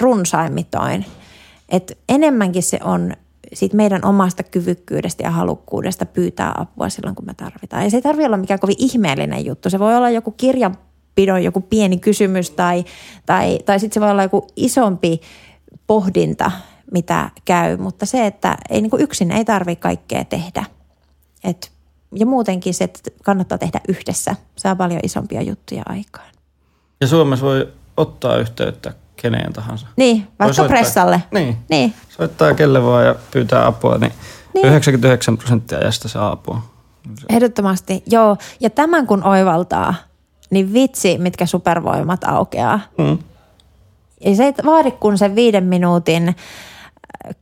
runsaimmitoin. Et enemmänkin se on siitä meidän omasta kyvykkyydestä ja halukkuudesta pyytää apua silloin, kun me tarvitaan. Ja se ei tarvitse olla mikään kovin ihmeellinen juttu. Se voi olla joku kirjanpidon joku pieni kysymys tai, tai, tai sitten se voi olla joku isompi pohdinta, mitä käy. Mutta se, että ei, niin kuin yksin ei tarvitse kaikkea tehdä. Et, ja muutenkin se, että kannattaa tehdä yhdessä, saa paljon isompia juttuja aikaan. Ja Suomessa voi ottaa yhteyttä keneen tahansa. Niin, vaikka soittaa, pressalle. Niin. niin. Soittaa kelle vaan ja pyytää apua, niin, niin. 99 prosenttia ajasta saa apua. Ehdottomasti, joo. Ja tämän kun oivaltaa, niin vitsi, mitkä supervoimat aukeaa. Mm. Ja se ei vaadi kun sen viiden minuutin äh,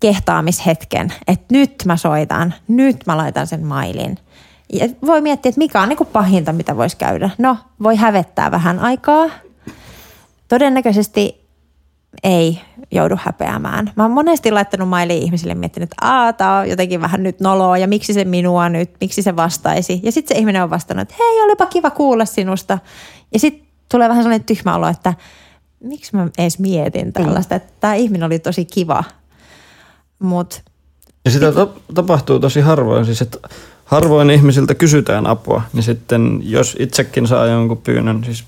kehtaamishetken, että nyt mä soitan, nyt mä laitan sen mailin. Ja voi miettiä, että mikä on niin pahinta, mitä voisi käydä. No, voi hävettää vähän aikaa. Todennäköisesti ei joudu häpeämään. Mä oon monesti laittanut mailiin ihmisille miettinyt, että Aa, tää on jotenkin vähän nyt noloa ja miksi se minua nyt, miksi se vastaisi. Ja sitten se ihminen on vastannut, että hei, olipa kiva kuulla sinusta. Ja sitten tulee vähän sellainen tyhmä olo, että miksi mä edes mietin tällaista, että tämä ihminen oli tosi kiva. Mut Ja sitä ta- tapahtuu tosi harvoin, siis että harvoin ihmisiltä kysytään apua, niin sitten jos itsekin saa jonkun pyynnön, siis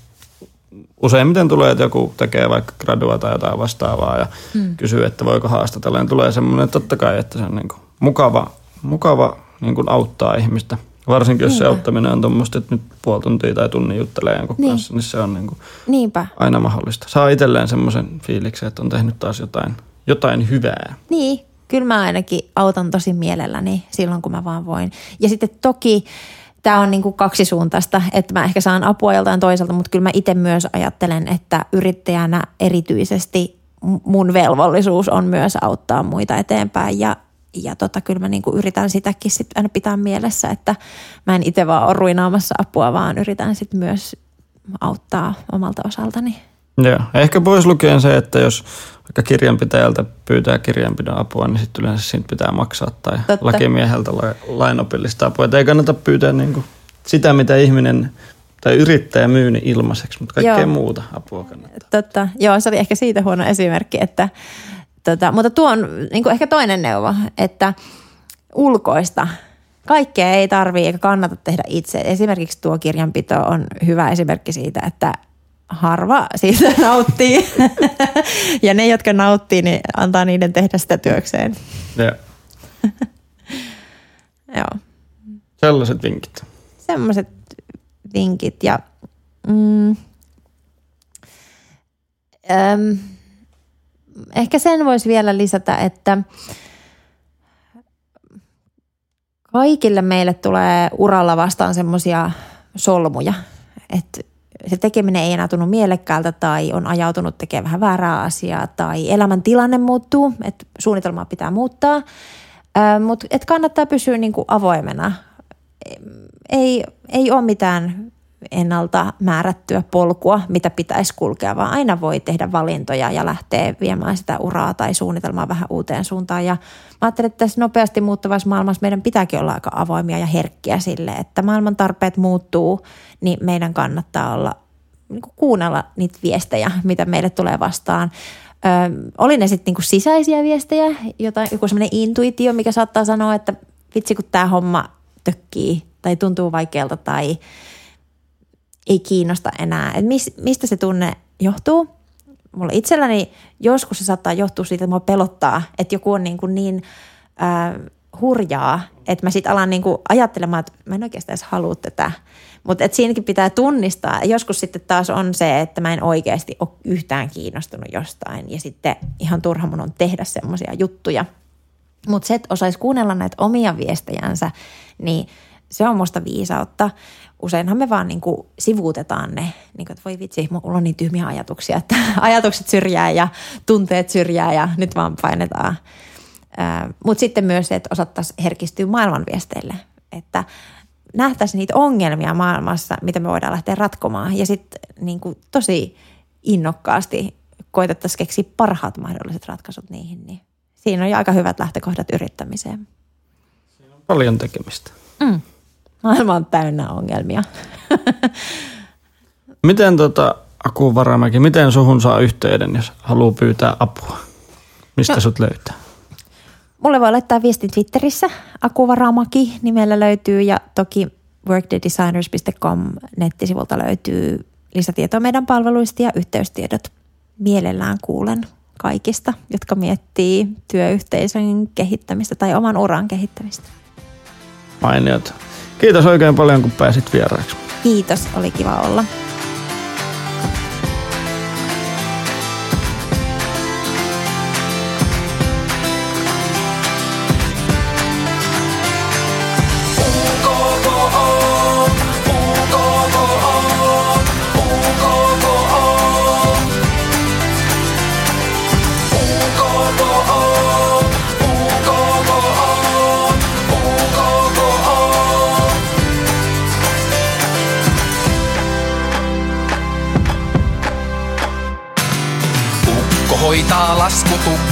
useimmiten tulee, että joku tekee vaikka gradua tai jotain vastaavaa ja hmm. kysyy, että voiko haastatella, niin tulee semmoinen, totta kai, että se on niin kuin mukava, mukava niin kuin auttaa ihmistä. Varsinkin jos se auttaminen on tuommoista, että nyt puoli tuntia tai tunnin juttelee jonkun Niin. kanssa, niin se on niin kuin niinpä. aina mahdollista. Saa itselleen semmoisen fiiliksen, että on tehnyt taas jotain, jotain hyvää. Niin, kyllä mä ainakin autan tosi mielelläni silloin, kun mä vaan voin. Ja sitten toki tämä on niinku kaksisuuntaista, että mä ehkä saan apua joltain toiselta, mutta kyllä mä itse myös ajattelen, että yrittäjänä erityisesti mun velvollisuus on myös auttaa muita eteenpäin ja ja tota, kyllä mä niinku yritän sitäkin sit aina pitää mielessä, että mä en itse vaan ole ruinaamassa apua, vaan yritän sit myös auttaa omalta osaltani. Joo. Ehkä pois lukien se, että jos vaikka kirjanpitäjältä pyytää kirjanpidon apua, niin sitten yleensä siitä pitää maksaa tai Totta. lakimieheltä la- lainopillista apua. Et ei kannata pyytää niinku sitä, mitä ihminen tai yrittäjä myy niin ilmaiseksi, mutta kaikkea Joo. muuta apua kannattaa. Totta, joo, se oli ehkä siitä huono esimerkki, että tota, mutta tuo on niin ehkä toinen neuvo, että ulkoista kaikkea ei tarvii eikä kannata tehdä itse. Esimerkiksi tuo kirjanpito on hyvä esimerkki siitä, että harva siitä nauttii ja ne, jotka nauttii, niin antaa niiden tehdä sitä työkseen. Joo. Joo. Sellaiset vinkit. semmoiset vinkit ja mm, äm, ehkä sen voisi vielä lisätä, että kaikille meille tulee uralla vastaan semmoisia solmuja, että se tekeminen ei enää tunnu mielekkäältä tai on ajautunut tekemään vähän väärää asiaa tai elämäntilanne muuttuu, että suunnitelmaa pitää muuttaa, mutta kannattaa pysyä niinku avoimena. Ei, ei ole mitään ennalta määrättyä polkua, mitä pitäisi kulkea, vaan aina voi tehdä valintoja ja lähteä viemään sitä uraa tai suunnitelmaa vähän uuteen suuntaan. Ja mä ajattelen, että tässä nopeasti muuttuvassa maailmassa meidän pitääkin olla aika avoimia ja herkkiä sille, että maailman tarpeet muuttuu, niin meidän kannattaa olla niin kuunnella niitä viestejä, mitä meille tulee vastaan. Ö, oli ne sitten niinku sisäisiä viestejä, jotain, joku semmoinen intuitio, mikä saattaa sanoa, että vitsi kun tämä homma tökkii tai tuntuu vaikealta tai ei kiinnosta enää. Et mis, mistä se tunne johtuu? Mulla itselläni joskus se saattaa johtua siitä, että mua pelottaa, että joku on niin, kuin niin äh, hurjaa, että mä sitten alan niin kuin ajattelemaan, että mä en oikeastaan edes halua tätä. Mutta siinäkin pitää tunnistaa. Joskus sitten taas on se, että mä en oikeasti ole yhtään kiinnostunut jostain ja sitten ihan turha mun on tehdä semmoisia juttuja. Mutta se, että osaisi kuunnella näitä omia viestejänsä, niin se on musta viisautta. Useinhan me vaan niinku sivuutetaan ne, niin kuin, että voi vitsi, mulla on niin tyhmiä ajatuksia, että ajatukset syrjää ja tunteet syrjää ja nyt vaan painetaan. Mutta sitten myös se, että osattaisiin herkistyä maailman viesteille, että nähtäisiin niitä ongelmia maailmassa, mitä me voidaan lähteä ratkomaan ja sitten niinku tosi innokkaasti koitettaisiin keksiä parhaat mahdolliset ratkaisut niihin, niin siinä on jo aika hyvät lähtökohdat yrittämiseen. Paljon tekemistä. Mm. Maailma on täynnä ongelmia. Miten tota, Aku Varamäki, miten suhun saa yhteyden, jos haluaa pyytää apua? Mistä no. sut löytää? Mulle voi laittaa viestin Twitterissä. Akuvaramaki nimellä löytyy ja toki workdaydesigners.com nettisivulta löytyy lisätietoa meidän palveluista ja yhteystiedot. Mielellään kuulen kaikista, jotka miettii työyhteisön kehittämistä tai oman uran kehittämistä. Mainiot. Kiitos oikein paljon, kun pääsit vieraaksi. Kiitos, oli kiva olla.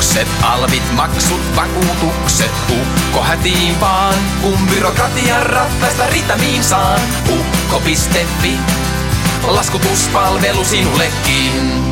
Laskutukset, alvit, maksut, vakuutukset. Ukko hätiin vaan, kun byrokratian rattaista ritamiin saan. Ukko.fi, laskutuspalvelu sinullekin.